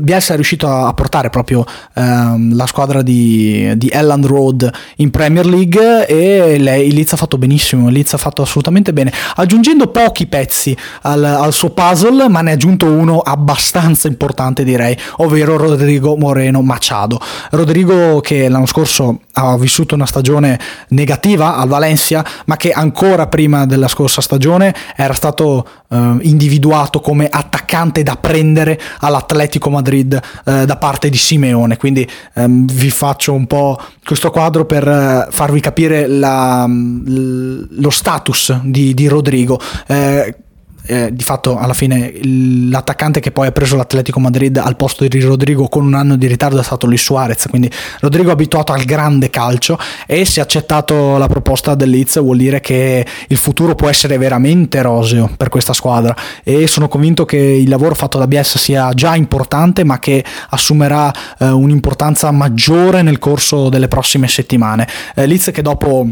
Bielsa è riuscito a portare proprio ehm, la squadra di di, Elland Road in Premier League e lei, Liz ha fatto benissimo, Liz ha fatto assolutamente bene, aggiungendo pochi pezzi al, al, suo puzzle, ma ne ha aggiunto uno abbastanza importante direi, ovvero Rodrigo Moreno Machado. Rodrigo che l'anno scorso ha vissuto una stagione negativa al Valencia, ma che ancora prima della scorsa stagione era stato eh, individuato come attaccante da prendere all'Atletico Madrid eh, da parte di Simeone. Quindi ehm, vi faccio un po' questo quadro per eh, farvi capire la, lo status di, di Rodrigo. Eh, eh, di fatto alla fine l'attaccante che poi ha preso l'Atletico Madrid al posto di Rodrigo con un anno di ritardo è stato Luis Suarez, quindi Rodrigo è abituato al grande calcio e se ha accettato la proposta del Leeds vuol dire che il futuro può essere veramente roseo per questa squadra e sono convinto che il lavoro fatto da Bielsa sia già importante ma che assumerà eh, un'importanza maggiore nel corso delle prossime settimane. Eh, Leeds che dopo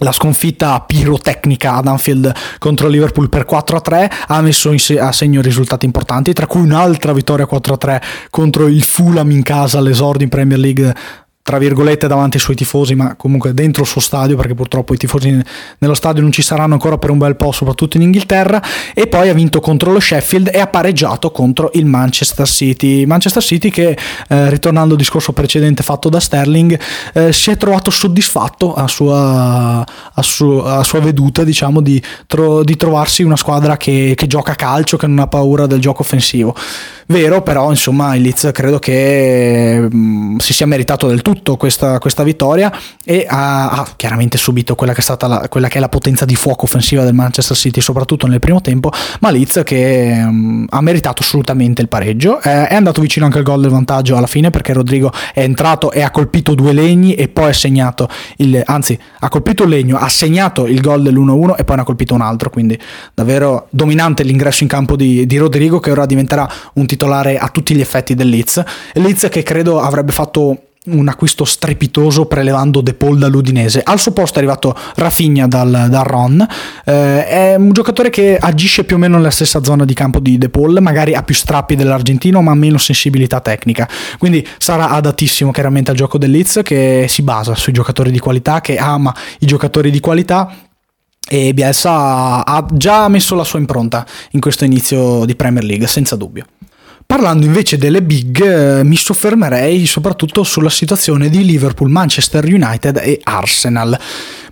la sconfitta pirotecnica ad Anfield contro Liverpool per 4-3 ha messo a segno risultati importanti, tra cui un'altra vittoria 4-3 contro il Fulham in casa all'esordio in Premier League tra virgolette davanti ai suoi tifosi, ma comunque dentro il suo stadio, perché purtroppo i tifosi nello stadio non ci saranno ancora per un bel po', soprattutto in Inghilterra, e poi ha vinto contro lo Sheffield e ha pareggiato contro il Manchester City. Manchester City che, eh, ritornando al discorso precedente fatto da Sterling, eh, si è trovato soddisfatto a sua, a su, a sua veduta, diciamo, di, tro- di, trovarsi una squadra che, che gioca a calcio, che non ha paura del gioco offensivo. Vero, però, insomma, il Leeds credo che mh, mm, si sia meritato del tutto questa, questa vittoria e ha, ha, chiaramente subito quella che, è stata la, quella che è la potenza di fuoco offensiva del Manchester City, soprattutto nel primo tempo, ma Leeds che mm, ha meritato assolutamente il pareggio. Eh, è andato vicino anche al gol del vantaggio alla fine perché Rodrigo è entrato e ha colpito due legni e poi ha segnato il, anzi, ha colpito il legno, ha segnato il gol dell'1-1 e poi ne ha colpito un altro, quindi davvero dominante l'ingresso in campo di, di Rodrigo che ora diventerà un titolare a tutti gli effetti del Leeds. Leeds che credo avrebbe fatto un acquisto strepitoso prelevando De Paul dall'Udinese. Al suo posto è arrivato Rafinha dal, dal Ron. Eh, è un giocatore che agisce più o meno nella stessa zona di campo di De Paul, magari ha più strappi dell'argentino, ma meno sensibilità tecnica. Quindi sarà adattissimo chiaramente al gioco del Leeds che si basa sui giocatori di qualità, che ama i giocatori di qualità e Bielsa ha già messo la sua impronta in questo inizio di Premier League, senza dubbio. Parlando invece delle big, eh, mi soffermerei soprattutto sulla situazione di Liverpool, Manchester United e Arsenal.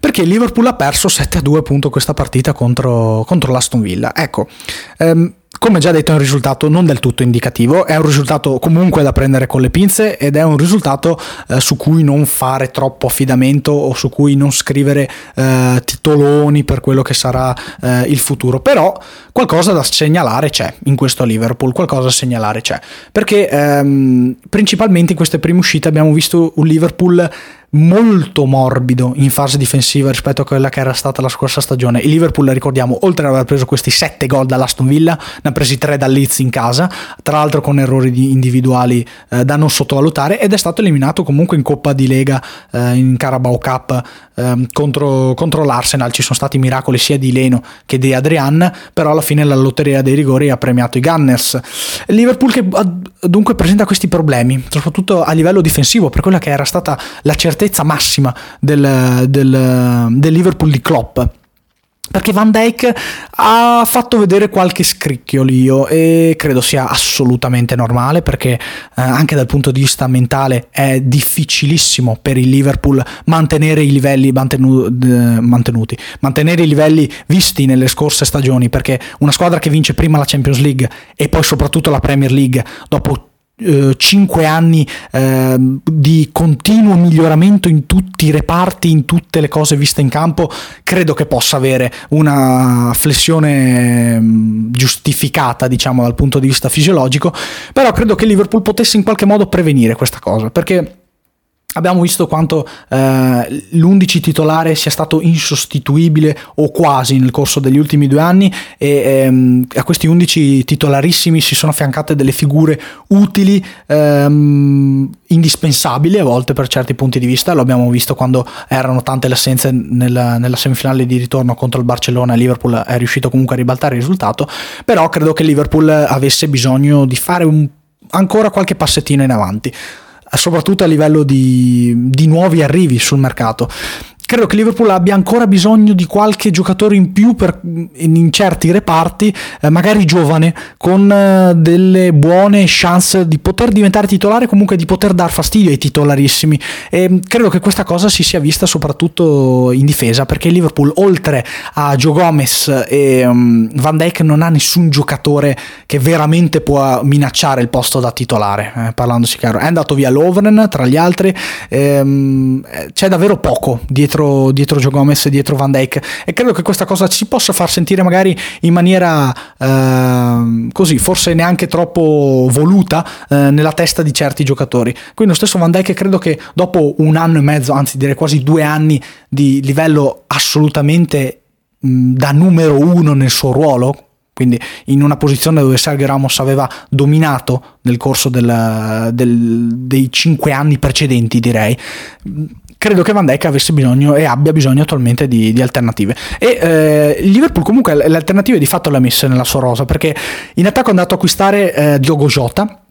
Perché Liverpool ha perso 7-2 appunto questa partita contro, contro l'Aston Villa. Ecco, ehm, come già detto è un risultato non del tutto indicativo, è un risultato comunque da prendere con le pinze ed è un risultato eh, su cui non fare troppo affidamento o su cui non scrivere eh, titoloni per quello che sarà eh, il futuro. Però qualcosa da segnalare c'è in questo Liverpool, qualcosa da segnalare c'è, perché ehm, principalmente in queste prime uscite abbiamo visto un Liverpool molto morbido in fase difensiva rispetto a quella che era stata la scorsa stagione. Il Liverpool, ricordiamo, oltre ad aver preso questi 7 gol dall'Aston Villa, ne ha presi 3 dal Leeds in casa, tra l'altro con errori individuali eh, da non sottovalutare, ed è stato eliminato comunque in Coppa di Lega, eh, in Carabao Cup eh, contro, contro, l'Arsenal. Ci sono stati miracoli sia di Leno che di Adrian, però alla fine la lotteria dei rigori ha premiato i Gunners. Liverpool che dunque presenta questi problemi, soprattutto a livello difensivo, per quella che era stata la certezza certezza massima del, del, del Liverpool di Klopp. Perché Van Dyke ha fatto vedere qualche scricchiolio e credo sia assolutamente normale perché eh, anche dal punto di vista mentale è difficilissimo per il Liverpool mantenere i livelli mantenu- mantenuti, mantenere i livelli visti nelle scorse stagioni perché una squadra che vince prima la Champions League e poi soprattutto la Premier League dopo eh, cinque anni eh, di continuo miglioramento in tutti i reparti, in tutte le cose viste in campo, credo che possa avere una flessione mm, giustificata, diciamo, dal punto di vista fisiologico, però credo che Liverpool potesse in qualche modo prevenire questa cosa, perché Abbiamo visto quanto eh, l'11 titolare sia stato insostituibile o quasi nel corso degli ultimi due anni e ehm, a questi 11 titolarissimi si sono affiancate delle figure utili, ehm, indispensabili a volte per certi punti di vista, lo abbiamo visto quando erano tante le assenze nella, nella semifinale di ritorno contro il Barcellona, Liverpool è riuscito comunque a ribaltare il risultato, però credo che Liverpool avesse bisogno di fare un, ancora qualche passettino in avanti soprattutto a livello di, di nuovi arrivi sul mercato credo che Liverpool abbia ancora bisogno di qualche giocatore in più per, in certi reparti, eh, magari giovane, con eh, delle buone chance di poter diventare titolare, comunque di poter dar fastidio ai titolarissimi. E mm, credo che questa cosa si sia vista soprattutto in difesa, perché Liverpool, oltre a Joe Gomez e um, Van Dijk, non ha nessun giocatore che veramente può minacciare il posto da titolare, eh, parlandosi chiaro. È andato via Lovren, tra gli altri, ehm, c'è davvero poco dietro dietro, dietro Joe Gomez e dietro Van Dyke e credo che questa cosa ci possa far sentire magari in maniera eh, così, forse neanche troppo voluta eh, nella testa di certi giocatori. Quindi lo stesso Van Dyke credo che dopo un anno e mezzo, anzi direi quasi due anni di livello assolutamente mh, da numero uno nel suo ruolo, quindi in una posizione dove Sergio Ramos aveva dominato nel corso del, del, dei cinque anni precedenti, direi credo che Van Dijk avesse bisogno e abbia bisogno attualmente di, di alternative. E eh, Liverpool comunque le alternative di fatto le ha messe nella sua rosa perché in attacco è andato a acquistare eh, Diogo Jota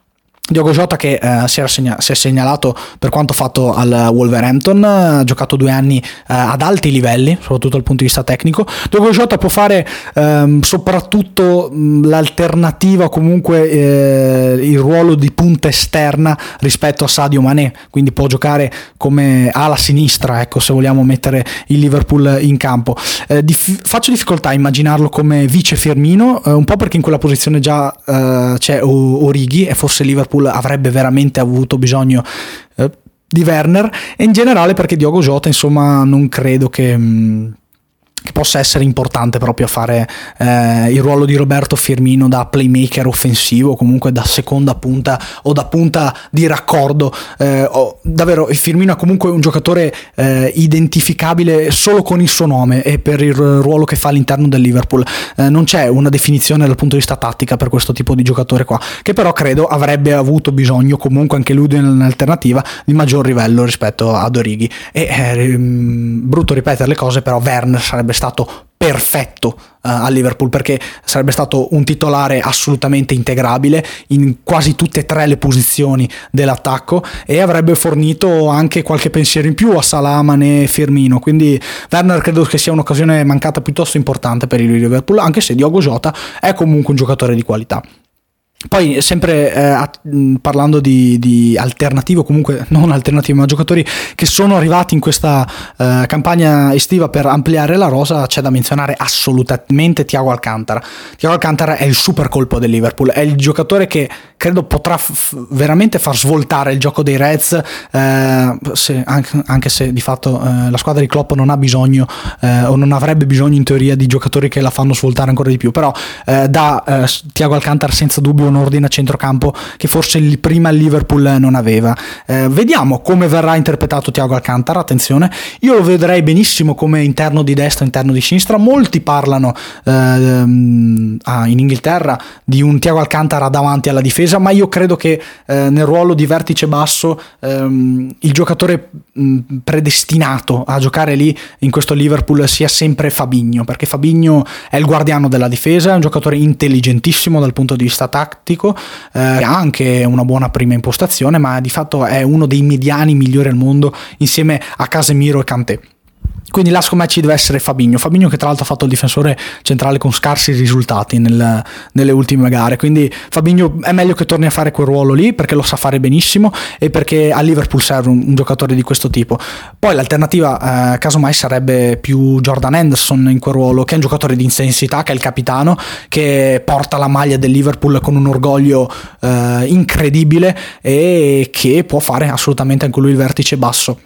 Diogo Jota che eh, si, segna- si, è segnalato per quanto fatto al Wolverhampton, ha giocato due anni eh, ad alti livelli, soprattutto dal punto di vista tecnico. Diogo Jota può fare ehm, soprattutto mh, l'alternativa, comunque eh, il ruolo di punta esterna rispetto a Sadio Mané, quindi può giocare come ala sinistra, ecco, se vogliamo mettere il Liverpool in campo. Eh, Dif- faccio difficoltà a immaginarlo come vice Firmino, eh, un po' perché in quella posizione già eh, c'è Orighi e forse Liverpool Liverpool avrebbe veramente avuto bisogno eh, di Werner. E in generale perché Diogo Jota insomma non credo che... Mh, mm, che possa essere importante proprio a fare eh, il ruolo di Roberto Firmino da playmaker offensivo, comunque da seconda punta o da punta di raccordo. Eh, oh, davvero, Firmino è comunque un giocatore eh, identificabile solo con il suo nome e per il ruolo che fa all'interno del Liverpool. Eh, non c'è una definizione dal punto di vista tattica per questo tipo di giocatore qua, che però credo avrebbe avuto bisogno comunque anche lui di un'alternativa di maggior livello rispetto ad Orighi. E eh, brutto ripetere le cose, però sarebbe sarebbe stato perfetto uh, a Liverpool perché sarebbe stato un titolare assolutamente integrabile in quasi tutte e tre le posizioni dell'attacco e avrebbe fornito anche qualche pensiero in più a Salamane e Firmino. Quindi Werner credo che sia un'occasione mancata piuttosto importante per il Liverpool anche se Diogo Jota è comunque un giocatore di qualità Poi, sempre eh, parlando di, di alternativo, comunque non alternativo, ma giocatori che sono arrivati in questa eh, campagna estiva per ampliare la rosa, c'è da menzionare assolutamente Tiago Alcantara. Tiago Alcantara è il super colpo del Liverpool, è il giocatore che credo potrà f- veramente far svoltare il gioco dei Reds, eh, se, anche, anche, se di fatto eh, la squadra di Klopp non ha bisogno eh, o non avrebbe bisogno in teoria di giocatori che la fanno svoltare ancora di più, però eh, da Tiago Alcantara senza dubbio un ordine a centrocampo che forse il, prima il Liverpool non aveva. Eh, vediamo come verrà interpretato Thiago Alcantara, attenzione, io lo vedrei benissimo come interno di destra, interno di sinistra, molti parlano eh, ah, in Inghilterra di un Thiago Alcantara davanti alla difesa, ma io credo che eh, nel ruolo di vertice basso ehm, il giocatore mh, predestinato a giocare lì in questo Liverpool sia sempre Fabigno, perché Fabigno è il guardiano della difesa, è un giocatore intelligentissimo dal punto di vista tattico, eh, ha anche una buona prima impostazione, ma di fatto è uno dei mediani migliori al mondo insieme a Casemiro e Kanté. Quindi là secondo me ci deve essere Fabigno, Fabigno che tra l'altro ha fatto il difensore centrale con scarsi risultati nel, nelle ultime gare, quindi Fabigno è meglio che torni a fare quel ruolo lì perché lo sa fare benissimo e perché a Liverpool serve un, un giocatore di questo tipo. Poi l'alternativa eh, casomai sarebbe più Jordan Henderson in quel ruolo, che è un giocatore di intensità, che è il capitano, che porta la maglia del Liverpool con un orgoglio eh, incredibile e che può fare assolutamente anche lui il vertice basso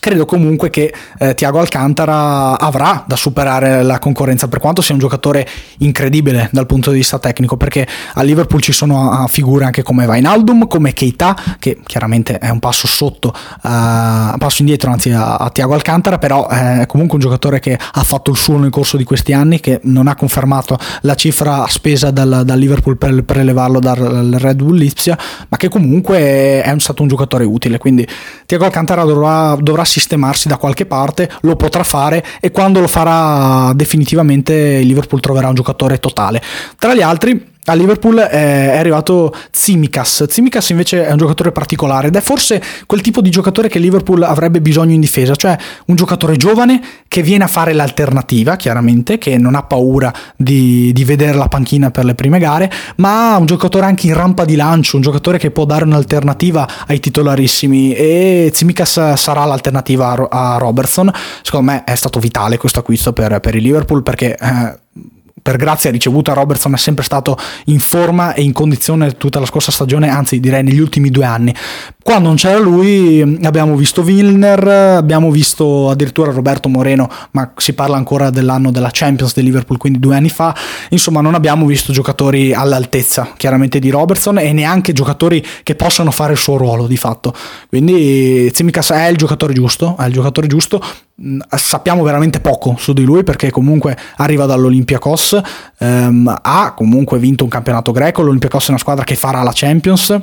credo comunque che eh, Tiago Alcantara avrà da superare la concorrenza per quanto sia un giocatore incredibile dal punto di vista tecnico perché a Liverpool ci sono uh, figure anche come Vainaldum come Keita che chiaramente è un passo sotto uh, passo indietro anzi a, a Tiago Alcantara però è comunque un giocatore che ha fatto il suo nel corso di questi anni che non ha confermato la cifra spesa dal, dal Liverpool per prelevarlo dal Red Bull Lipsia ma che comunque è stato un giocatore utile. Quindi Tiago Alcantara dovrà dovrà sistemarsi da qualche parte, lo potrà fare e quando lo farà definitivamente il Liverpool troverà un giocatore totale. Tra gli altri a Liverpool è arrivato Tsimikas. Tsimikas invece è un giocatore particolare ed è forse quel tipo di giocatore che Liverpool avrebbe bisogno in difesa, cioè un giocatore giovane che viene a fare l'alternativa, chiaramente, che non ha paura di, di vedere la panchina per le prime gare, ma un giocatore anche in rampa di lancio, un giocatore che può dare un'alternativa ai titolarissimi e Tsimikas sarà l'alternativa a Robertson. Secondo me è stato vitale questo acquisto per, per il Liverpool perché... Eh, per grazia ricevuta Robertson è sempre stato in forma e in condizione tutta la scorsa stagione, anzi direi negli ultimi due anni. Quando non c'era lui abbiamo visto Wilner, abbiamo visto addirittura Roberto Moreno, ma si parla ancora dell'anno della Champions del Liverpool, quindi due anni fa. Insomma non abbiamo visto giocatori all'altezza chiaramente di Robertson e neanche giocatori che possano fare il suo ruolo di fatto. Quindi Tsimikas è il giocatore giusto, è il giocatore giusto sappiamo veramente poco su di lui perché comunque arriva dall'Olympiakos, ehm, ha comunque vinto un campionato greco, l'Olympiakos è una squadra che farà la Champions,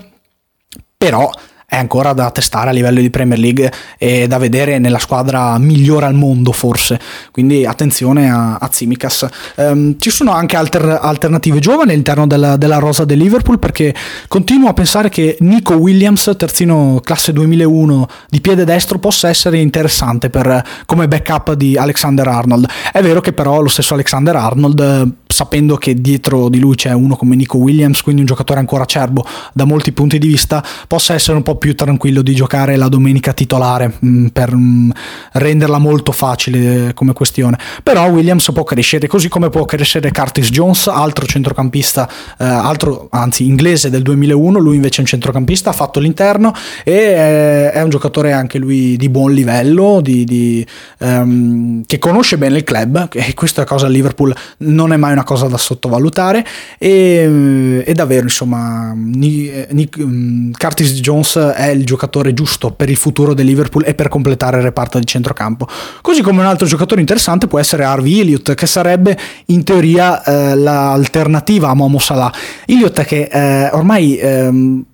però è ancora da testare a livello di Premier League e da vedere nella squadra migliore al mondo forse, quindi attenzione a, a Tsimikas. Um, ci sono anche alter, alternative giovani all'interno della, della, rosa del Liverpool perché continuo a pensare che Nico Williams, terzino classe 2001 di piede destro, possa essere interessante per, come backup di Alexander Arnold. È vero che però lo stesso Alexander Arnold sapendo che dietro di lui c'è uno come Nico Williams, quindi un giocatore ancora acerbo da molti punti di vista, possa essere un po' più tranquillo di giocare la domenica titolare mh, mm, per mh, mm, renderla molto facile come questione. Però Williams può crescere, così come può crescere Curtis Jones, altro centrocampista, eh, altro, anzi inglese del 2001, lui invece è un centrocampista, ha fatto l'interno e è, un giocatore anche lui di buon livello, di, di, um, che conosce bene il club e questa cosa a Liverpool non è mai una cosa da sottovalutare e, e davvero insomma Nick, Nick, mm, Curtis Jones è il giocatore giusto per il futuro del Liverpool e per completare il reparto di centrocampo. Così come un altro giocatore interessante può essere Harvey Elliott che sarebbe in teoria eh, l'alternativa a Momo Salah. Elliott che eh, ormai ehm,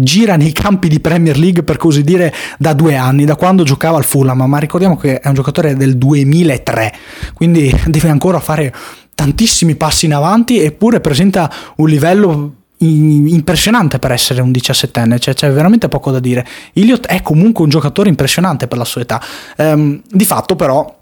gira nei campi di Premier League per così dire da due anni, da quando giocava al Fulham, ma ricordiamo che è un giocatore del 2003, quindi deve ancora fare tantissimi passi in avanti eppure presenta un livello impressionante per essere un 17enne, cioè c'è veramente poco da dire. Iliot è comunque un giocatore impressionante per la sua età. Ehm, di fatto però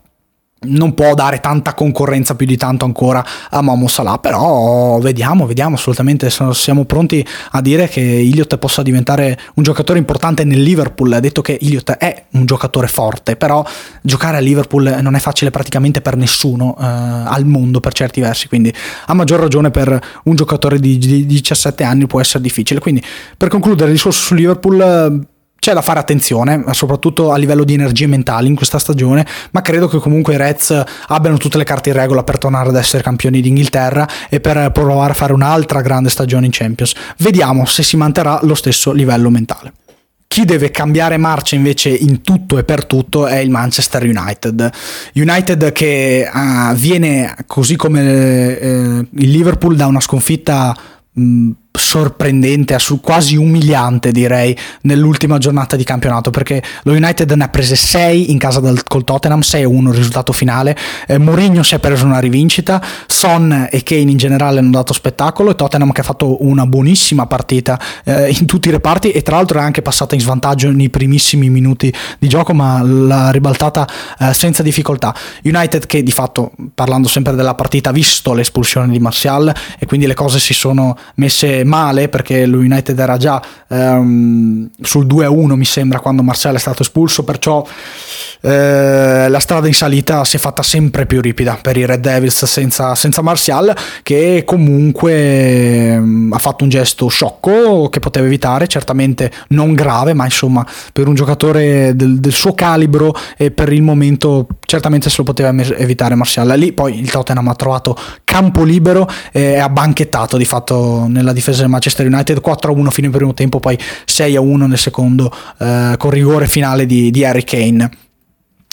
non può dare tanta concorrenza più di tanto ancora a Momo Salah però vediamo vediamo assolutamente. Siamo pronti a dire che Iliot possa diventare un giocatore importante nel Liverpool. Ha detto che Iliot è un giocatore forte però giocare a Liverpool non è facile praticamente per nessuno eh, al mondo per certi versi. Quindi a maggior ragione per un giocatore di, di 17 anni può essere difficile. Quindi per concludere il discorso su Liverpool c'è da fare attenzione, soprattutto a livello di energie mentali in questa stagione, ma credo che comunque i Reds abbiano tutte le carte in regola per tornare ad essere campioni d'Inghilterra e per provare a fare un'altra grande stagione in Champions. Vediamo se si manterrà lo stesso livello mentale. Chi deve cambiare marcia invece in tutto e per tutto è il Manchester United. United che uh, viene così come uh, il Liverpool da una sconfitta mh, sorprendente, quasi umiliante direi, nell'ultima giornata di campionato perché lo United ne ha prese 6 in casa del, col Tottenham, 6-1 il risultato finale, eh, Mourinho si è preso una rivincita, Son e Kane in generale hanno dato spettacolo e Tottenham che ha fatto una buonissima partita eh, in tutti i reparti e tra l'altro è anche passata in svantaggio nei primissimi minuti di gioco ma l'ha ribaltata eh, senza difficoltà. United che di fatto, parlando sempre della partita, ha visto l'espulsione di Martial e quindi le cose si sono messe male perché lo United era già um, sul 2-1 mi sembra quando Marcel è stato espulso, perciò eh, la strada in salita si è fatta sempre più ripida per i Red Devils senza, senza Martial che comunque um, ha fatto un gesto sciocco che poteva evitare, certamente non grave, ma insomma per un giocatore del, del suo calibro e per il momento certamente se lo poteva evitare Martial. Lì poi il Tottenham ha trovato campo libero e ha banchettato di fatto nella difesa del Manchester United 4-1 fino al primo tempo, poi 6-1 nel secondo eh, con rigore finale di, di Harry Kane.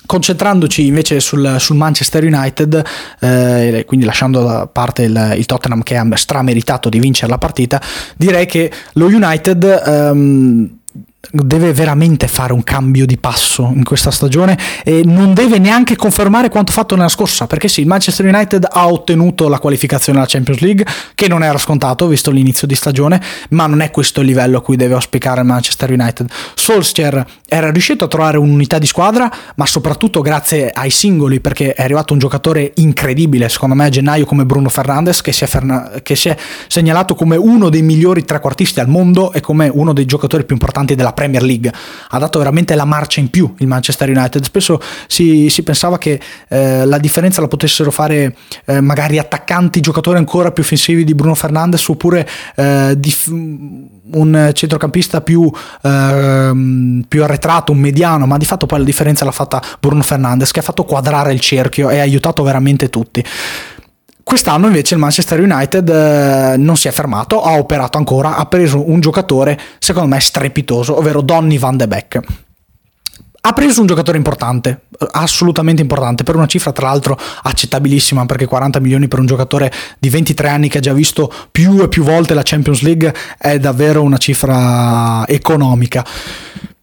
Concentrandoci invece sul, sul Manchester United, eh, quindi lasciando da parte il, il, Tottenham che ha strameritato di vincere la partita, direi che lo United ehm, deve veramente fare un cambio di passo in questa stagione e non deve neanche confermare quanto fatto nella scorsa perché sì, il Manchester United ha ottenuto la qualificazione alla Champions League che non era scontato visto l'inizio di stagione ma non è questo il livello a cui deve auspicare il Manchester United. Solskjaer era riuscito a trovare un'unità di squadra ma soprattutto grazie ai singoli perché è arrivato un giocatore incredibile secondo me a gennaio come Bruno Fernandes che si è, ferna- che si è segnalato come uno dei migliori trequartisti al mondo e come uno dei giocatori più importanti della Premier League. Ha dato veramente la marcia in più il Manchester United. Spesso si, si pensava che eh, la differenza la potessero fare eh, magari attaccanti, giocatori ancora più offensivi di Bruno Fernandes oppure eh, di, un centrocampista più, ehm, più arretrato, un mediano, ma di fatto poi la differenza l'ha fatta Bruno Fernandes che ha fatto quadrare il cerchio e ha aiutato veramente tutti. Quest'anno invece il Manchester United eh, non si è fermato, ha operato ancora, ha preso un giocatore secondo me strepitoso, ovvero Donny van de Beek. Ha preso un giocatore importante, assolutamente importante, per una cifra tra l'altro accettabilissima, perché 40 milioni per un giocatore di 23 anni che ha già visto più e più volte la Champions League è davvero una cifra economica.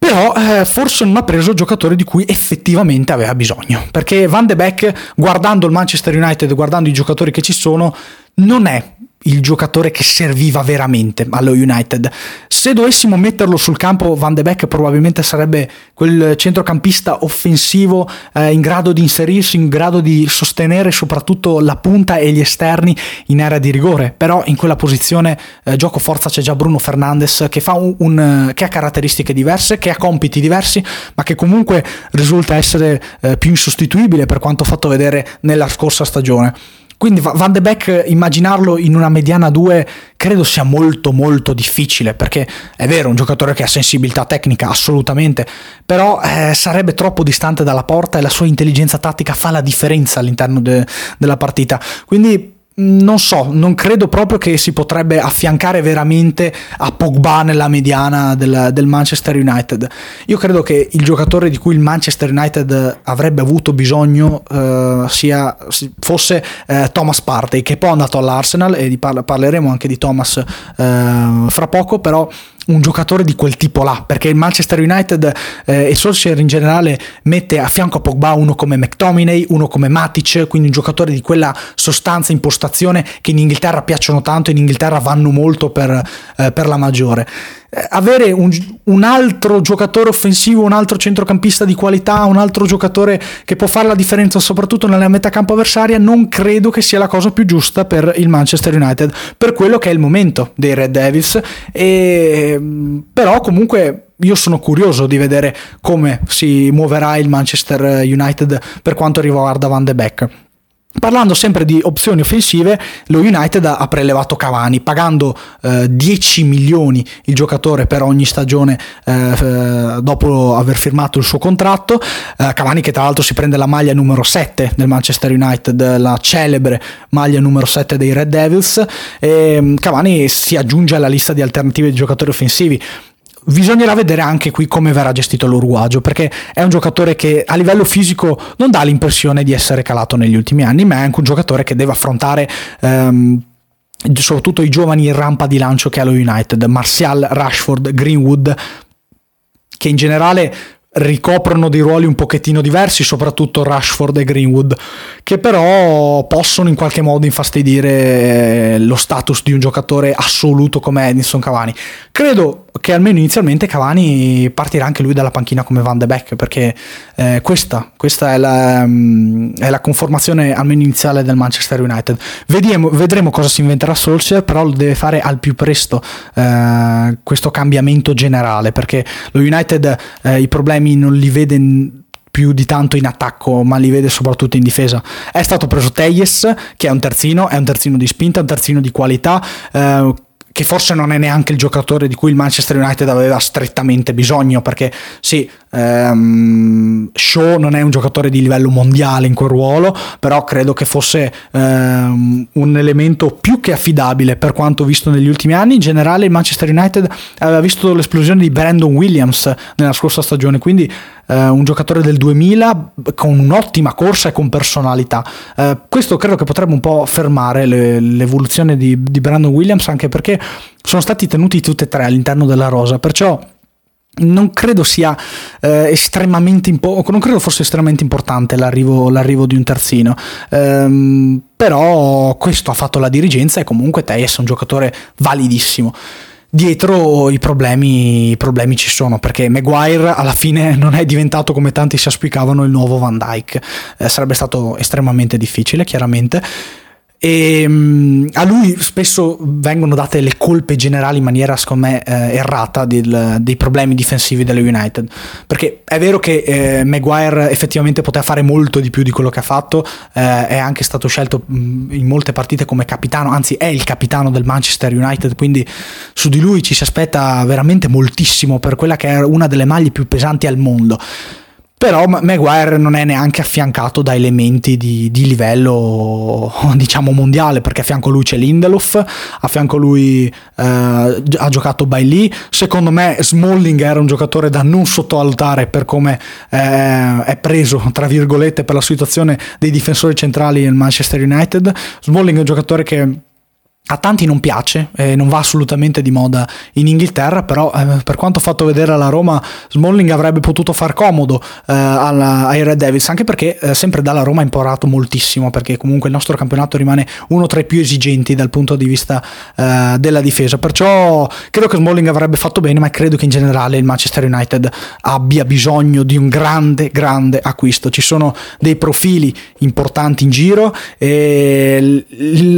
Però eh, forse non ha preso il giocatore di cui effettivamente aveva bisogno, perché Van de Beek, guardando il Manchester United, guardando i giocatori che ci sono, non è il giocatore che serviva veramente allo United. Se dovessimo metterlo sul campo, Van de Beek probabilmente sarebbe quel centrocampista offensivo eh, in grado di inserirsi, in grado di sostenere soprattutto la punta e gli esterni in area di rigore. Però in quella posizione eh, gioco forza c'è già Bruno Fernandes che, un, un, che, ha caratteristiche diverse, che ha compiti diversi, ma che comunque risulta essere eh, più insostituibile per quanto fatto vedere nella scorsa stagione. Quindi Van de Beek immaginarlo in una mediana 2 credo sia molto molto difficile perché è vero, un giocatore che ha sensibilità tecnica assolutamente, però eh, sarebbe troppo distante dalla porta e la sua intelligenza tattica fa la differenza all'interno de- della partita. Quindi non so, non credo proprio che si potrebbe affiancare veramente a Pogba nella mediana del, del, Manchester United. Io credo che il giocatore di cui il Manchester United avrebbe avuto bisogno uh, sia, fosse uh, Thomas Partey, che poi è andato all'Arsenal e parleremo anche di Thomas uh, fra poco, però un giocatore di quel tipo là, perché il Manchester United eh, e Solskjaer in generale mette a fianco a Pogba uno come McTominay, uno come Matic, quindi un giocatore di quella sostanza, impostazione che in Inghilterra piacciono tanto, in Inghilterra vanno molto per, eh, per la maggiore. Eh, avere un, un, altro giocatore offensivo, un altro centrocampista di qualità, un altro giocatore che può fare la differenza soprattutto nella metà campo avversaria, non credo che sia la cosa più giusta per il Manchester United, per quello che è il momento dei Red Devils. E, però comunque io sono curioso di vedere come si muoverà il Manchester United per quanto riguarda Van de Beek. Parlando sempre di opzioni offensive, lo United ha prelevato Cavani pagando eh, 10 milioni il giocatore per ogni stagione eh, dopo aver firmato il suo contratto. Eh, Cavani che tra l'altro si prende la maglia numero 7 del Manchester United, la celebre maglia numero 7 dei Red Devils. E Cavani si aggiunge alla lista di alternative di giocatori offensivi Bisognerà vedere anche qui come verrà gestito l'uruguagio, perché è un giocatore che a livello fisico non dà l'impressione di essere calato negli ultimi anni, ma è anche un giocatore che deve affrontare ehm, soprattutto i giovani in rampa di lancio che ha lo United, Martial, Rashford, Greenwood, che in generale ricoprono dei ruoli un pochettino diversi, soprattutto Rashford e Greenwood, che però possono in qualche modo infastidire lo status di un giocatore assoluto come Edinson Cavani. Credo che almeno inizialmente Cavani partirà anche lui dalla panchina come Van de Beek, perché eh, questa, questa è, la, um, è, la, conformazione almeno iniziale del Manchester United. Vediamo, vedremo cosa si inventerà Solskjaer, però lo deve fare al più presto eh, questo cambiamento generale, perché lo United eh, i problemi problemi non li vede più di tanto in attacco, ma li vede soprattutto in difesa. È stato preso Teyes, che è un terzino, è un terzino di spinta, un terzino di qualità. Eh, che forse non è neanche il giocatore di cui il Manchester United aveva strettamente bisogno, perché sì, ehm, Shaw non è un giocatore di livello mondiale in quel ruolo, però credo che fosse ehm, un elemento più che affidabile per quanto visto negli ultimi anni. In generale il Manchester United aveva visto l'esplosione di Brandon Williams nella scorsa stagione, quindi eh, un giocatore del 2000 con un'ottima corsa e con personalità. Eh, questo credo che potrebbe un po' fermare le, l'evoluzione di, di Brandon Williams, anche perché sono stati tenuti tutti e tre all'interno della rosa, perciò non credo sia eh, estremamente impo- non credo fosse estremamente importante l'arrivo, l'arrivo di un terzino. Ehm, però questo ha fatto la dirigenza e comunque Tejes è un giocatore validissimo. Dietro i problemi, i problemi, ci sono perché Maguire alla fine non è diventato come tanti si auspicavano il nuovo Van Dyke eh, sarebbe stato estremamente difficile chiaramente e um, a lui spesso vengono date le colpe generali in maniera, secondo me, eh, errata del, dei problemi difensivi delle United. Perché è vero che eh, Maguire effettivamente poteva fare molto di più di quello che ha fatto, eh, è anche stato scelto in molte partite come capitano, anzi è il capitano del Manchester United, quindi su di lui ci si aspetta veramente moltissimo per quella che è una delle maglie più pesanti al mondo però Maguire non è neanche affiancato da elementi di, di, livello diciamo mondiale perché a fianco lui c'è Lindelof a fianco lui eh, ha giocato Bailey secondo me Smalling era un giocatore da non sottovalutare per come eh, è preso tra virgolette per la situazione dei difensori centrali nel Manchester United. Smalling è un giocatore che a tanti non piace, eh, non va assolutamente di moda in Inghilterra, però eh, per quanto fatto vedere alla Roma, Smalling avrebbe potuto far comodo eh, alla, ai Red Devils, anche perché eh, sempre dalla Roma ha imparato moltissimo, perché comunque il nostro campionato rimane uno tra i più esigenti dal punto di vista eh, della difesa, perciò credo che Smalling avrebbe fatto bene, ma credo che in generale il Manchester United abbia bisogno di un grande, grande acquisto. Ci sono dei profili importanti in giro e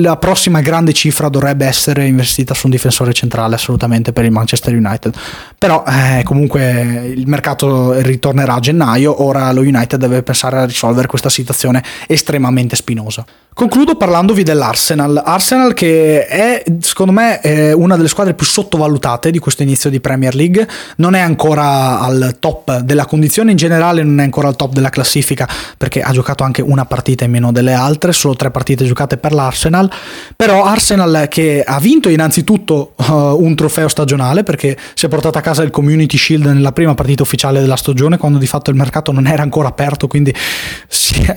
la prossima grande cifra cifra dovrebbe essere investita su un difensore centrale assolutamente per il Manchester United. Però eh, comunque il mercato ritornerà a gennaio, ora lo United deve pensare a risolvere questa situazione estremamente spinosa. Concludo parlandovi dell'Arsenal. Arsenal che è, secondo me, una delle squadre più sottovalutate di questo inizio di Premier League. Non è ancora al top della condizione, in generale non è ancora al top della classifica perché ha giocato anche una partita in meno delle altre, solo tre partite giocate per l'Arsenal. Però Arsenal che ha vinto innanzitutto uh, un trofeo stagionale perché si è portato a casa il Community Shield nella prima partita ufficiale della stagione quando di fatto il mercato non era ancora aperto, quindi si è,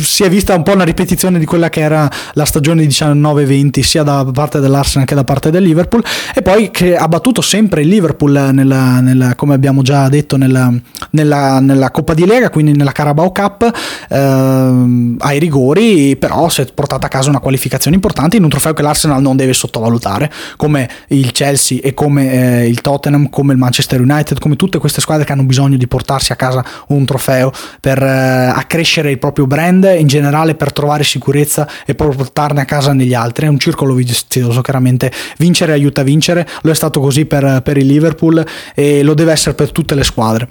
si è vista un po' una ripetizione di quella che era la stagione 19-20 sia da parte dell'Arsenal che da parte del Liverpool. E poi che ha battuto sempre il Liverpool nella, nella, come abbiamo già detto nella, nella, Coppa di Lega quindi nella Carabao Cup eh, ai rigori però si è portata a casa una qualificazione importante in un trofeo che l'Arsenal l'Arsenal non deve sottovalutare, come il Chelsea e come eh, il Tottenham, come il Manchester United, come tutte queste squadre che hanno bisogno di portarsi a casa un trofeo per eh, accrescere il proprio brand, in generale per trovare sicurezza e poi portarne a casa negli altri. È un circolo vizioso, chiaramente vincere aiuta a vincere, lo è stato così per, per il Liverpool e lo deve essere per tutte le squadre.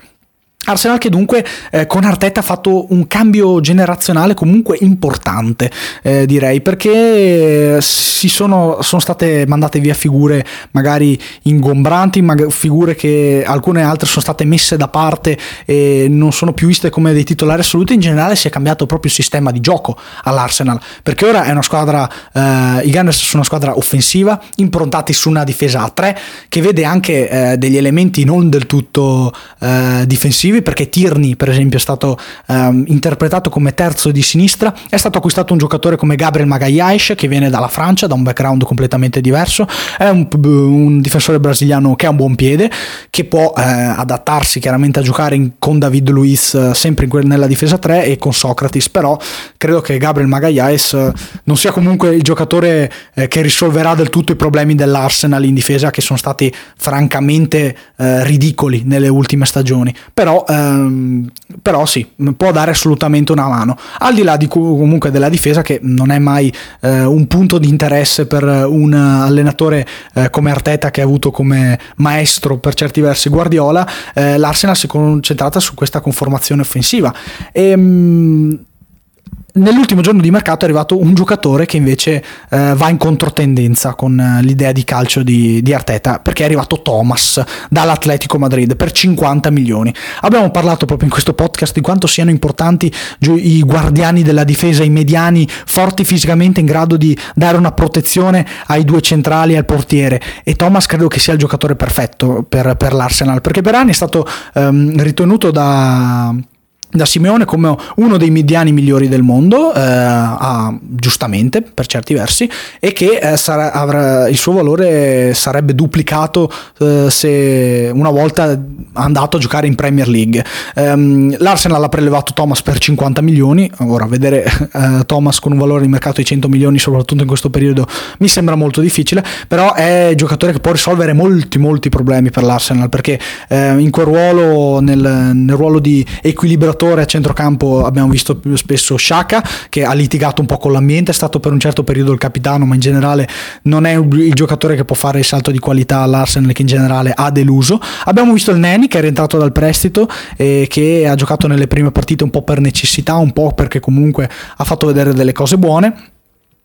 Arsenal che dunque eh, con Arteta ha fatto un cambio generazionale comunque importante eh, direi perché si sono, sono, state mandate via figure magari ingombranti mag- figure che alcune altre sono state messe da parte e non sono più viste come dei titolari assoluti. In generale si è cambiato proprio il sistema di gioco all'Arsenal perché ora è una squadra eh, i Gunners sono una squadra offensiva improntati su una difesa a 3 che vede anche eh, degli elementi non del tutto eh, difensivi offensivi perché Tierney per esempio è stato um, interpretato come terzo di sinistra, è stato acquistato un giocatore come Gabriel Magalhaes che viene dalla Francia, da un background completamente diverso, è un, un difensore brasiliano che ha un buon piede, che può eh, adattarsi chiaramente a giocare in, con David Luiz eh, sempre in, nella difesa 3 e con Socrates, però credo che Gabriel Magalhaes eh, non sia comunque il giocatore eh, che risolverà del tutto i problemi dell'Arsenal in difesa che sono stati francamente eh, ridicoli nelle ultime stagioni, però ehm, però sì, può dare assolutamente una mano. Al di là di comunque della difesa, che non è mai eh, un punto di interesse per un allenatore eh, come Arteta, che ha avuto come maestro per certi versi Guardiola, eh, l'Arsenal si è concentrata su questa conformazione offensiva. E, ehm, mh, Nell'ultimo giorno di mercato è arrivato un giocatore che invece eh, va in controtendenza con eh, l'idea di calcio di, di, Arteta, perché è arrivato Thomas dall'Atletico Madrid per 50 milioni. Abbiamo parlato proprio in questo podcast di quanto siano importanti i guardiani della difesa, i mediani forti fisicamente in grado di dare una protezione ai due centrali e al portiere. E Thomas credo che sia il giocatore perfetto per, per l'Arsenal, perché per anni è stato ehm, ritenuto da da Simeone come uno dei mediani migliori del mondo, eh, ah, giustamente per certi versi, e che eh, sarà, avrà, il suo valore sarebbe duplicato eh, se una volta andato a giocare in Premier League. Um, L'Arsenal ha prelevato Thomas per 50 milioni, ora vedere eh, Thomas con un valore di mercato di 100 milioni, soprattutto in questo periodo, mi sembra molto difficile, però è un giocatore che può risolvere molti molti problemi per l'Arsenal, perché eh, in quel ruolo, nel, nel ruolo di equilibratore, giocatore a centrocampo abbiamo visto più spesso Shaka che ha litigato un po' con l'ambiente, è stato per un certo periodo il capitano, ma in generale non è il giocatore che può fare il salto di qualità all'Arsenal che in generale ha deluso. Abbiamo visto il Neni che è rientrato dal prestito e che ha giocato nelle prime partite un po' per necessità, un po' perché comunque ha fatto vedere delle cose buone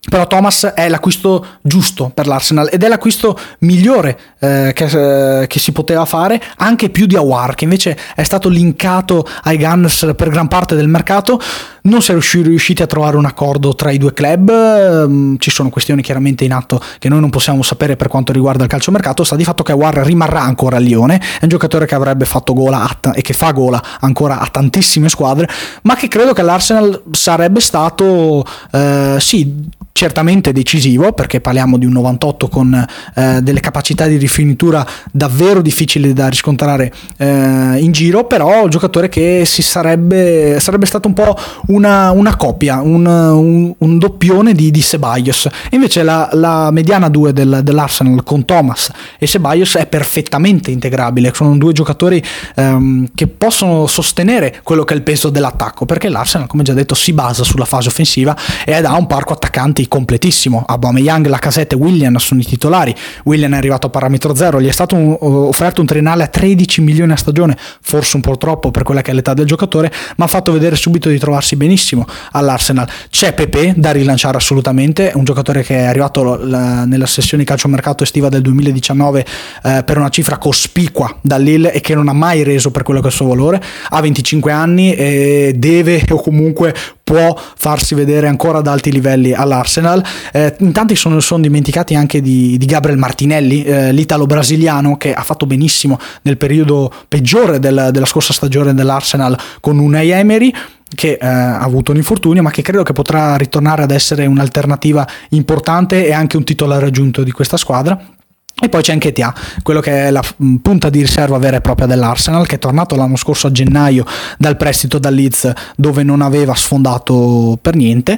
però Thomas è l'acquisto giusto per l'Arsenal ed è l'acquisto migliore eh, che, eh, che, si poteva fare, anche più di Awar, che invece è stato linkato ai Gunners per gran parte del mercato. Non si è riusciti a trovare un accordo tra i due club, ehm, ci sono questioni chiaramente in atto che noi non possiamo sapere per quanto riguarda il calciomercato. Sta di fatto che Awar rimarrà ancora a Lione, è un giocatore che avrebbe fatto gola t- e che fa gola ancora a tantissime squadre, ma che credo che l'Arsenal sarebbe stato, eh, sì, certamente decisivo perché parliamo di un 98 con eh, delle capacità di rifinitura davvero difficili da riscontrare eh, in giro però un giocatore che si sarebbe, sarebbe stato un po' una, una copia un, un, un, doppione di, di Ceballos invece la, la mediana 2 del, dell'Arsenal con Thomas e Ceballos è perfettamente integrabile sono due giocatori ehm, che possono sostenere quello che è il peso dell'attacco perché l'Arsenal come già detto si basa sulla fase offensiva ed ha un parco attaccanti completissimo. Aubameyang, Lacazette e William sono i titolari. William è arrivato a parametro zero, gli è stato un, offerto un triennale a 13 milioni a stagione, forse un po' troppo per quella che è l'età del giocatore, ma ha fatto vedere subito di trovarsi benissimo all'Arsenal. C'è Pepe da rilanciare assolutamente, un giocatore che è arrivato la, nella sessione calciomercato estiva del 2019 eh, per una cifra cospicua dall'Ill e che non ha mai reso per quello che è il suo valore. Ha 25 anni e deve o comunque può farsi vedere ancora ad alti livelli all'Arsenal. Eh, in tanti sono, sono, dimenticati anche di, di Gabriel Martinelli, eh, l'italo-brasiliano che ha fatto benissimo nel periodo peggiore del, della scorsa stagione dell'Arsenal con Unai Emery che eh, ha avuto un infortunio ma che credo che potrà ritornare ad essere un'alternativa importante e anche un titolare aggiunto di questa squadra e poi c'è anche Tia, quello che è la mm, punta di riserva vera e propria dell'Arsenal, che è tornato l'anno scorso a gennaio dal prestito da Leeds dove non aveva sfondato per niente.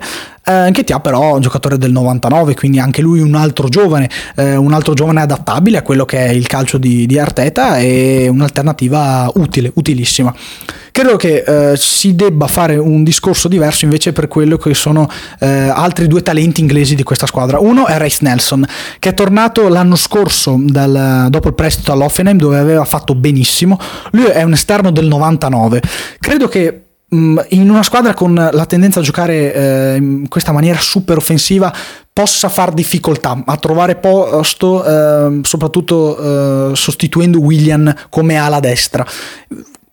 Eh, Nketiah però è un giocatore del 99, quindi anche lui un altro giovane, eh, un altro giovane adattabile a quello che è il calcio di, di Arteta e un'alternativa utile, utilissima. Credo che eh, si debba fare un discorso diverso invece per quello che sono eh, altri due talenti inglesi di questa squadra. Uno è Race Nelson, che è tornato l'anno scorso dal, dopo il prestito all'Offenheim dove aveva fatto benissimo. Lui è un esterno del 99. Credo che in una squadra con la tendenza a giocare eh, in questa maniera super offensiva possa far difficoltà a trovare posto, eh, soprattutto eh, sostituendo William come ala destra.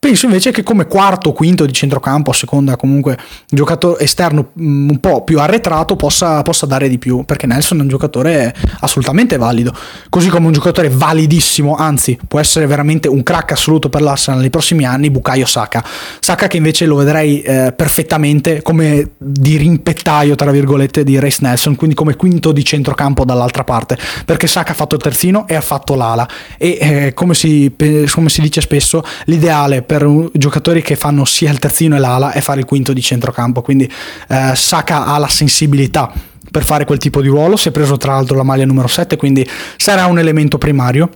Penso invece che come quarto o quinto di centrocampo, a seconda comunque giocatore esterno mm, un po' più arretrato, possa, possa, dare di più, perché Nelson è un giocatore assolutamente valido, così come un giocatore validissimo, anzi può essere veramente un crack assoluto per l'Arsenal nei prossimi anni, Bukayo Saka. Saka che invece lo vedrei eh, perfettamente come di rimpettaio, tra virgolette, di Race Nelson, quindi come quinto di centrocampo dall'altra parte, perché Saka ha fatto il terzino e ha fatto l'ala e eh, come, si, come si dice spesso, l'ideale per per giocatori che fanno sia il terzino e l'ala è fare il quinto di centrocampo, quindi eh, Saka ha la sensibilità per fare quel tipo di ruolo, si è preso tra l'altro la maglia numero 7, quindi sarà un elemento primario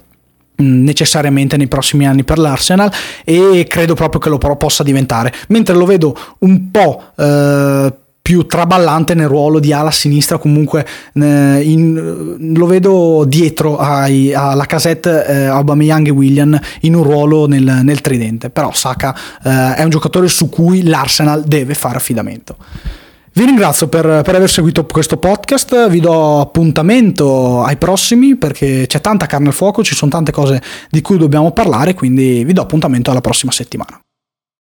mm, necessariamente nei prossimi anni per l'Arsenal e credo proprio che lo possa diventare. Mentre lo vedo un po' eh, più traballante nel ruolo di ala sinistra, comunque eh, in, lo vedo dietro ai, alla casette eh, Aubameyang e William in un ruolo nel, nel tridente, però Saka eh, è un giocatore su cui l'Arsenal deve fare affidamento. Vi ringrazio per, per, aver seguito questo podcast, vi do appuntamento ai prossimi perché c'è tanta carne al fuoco, ci sono tante cose di cui dobbiamo parlare, quindi vi do appuntamento alla prossima settimana.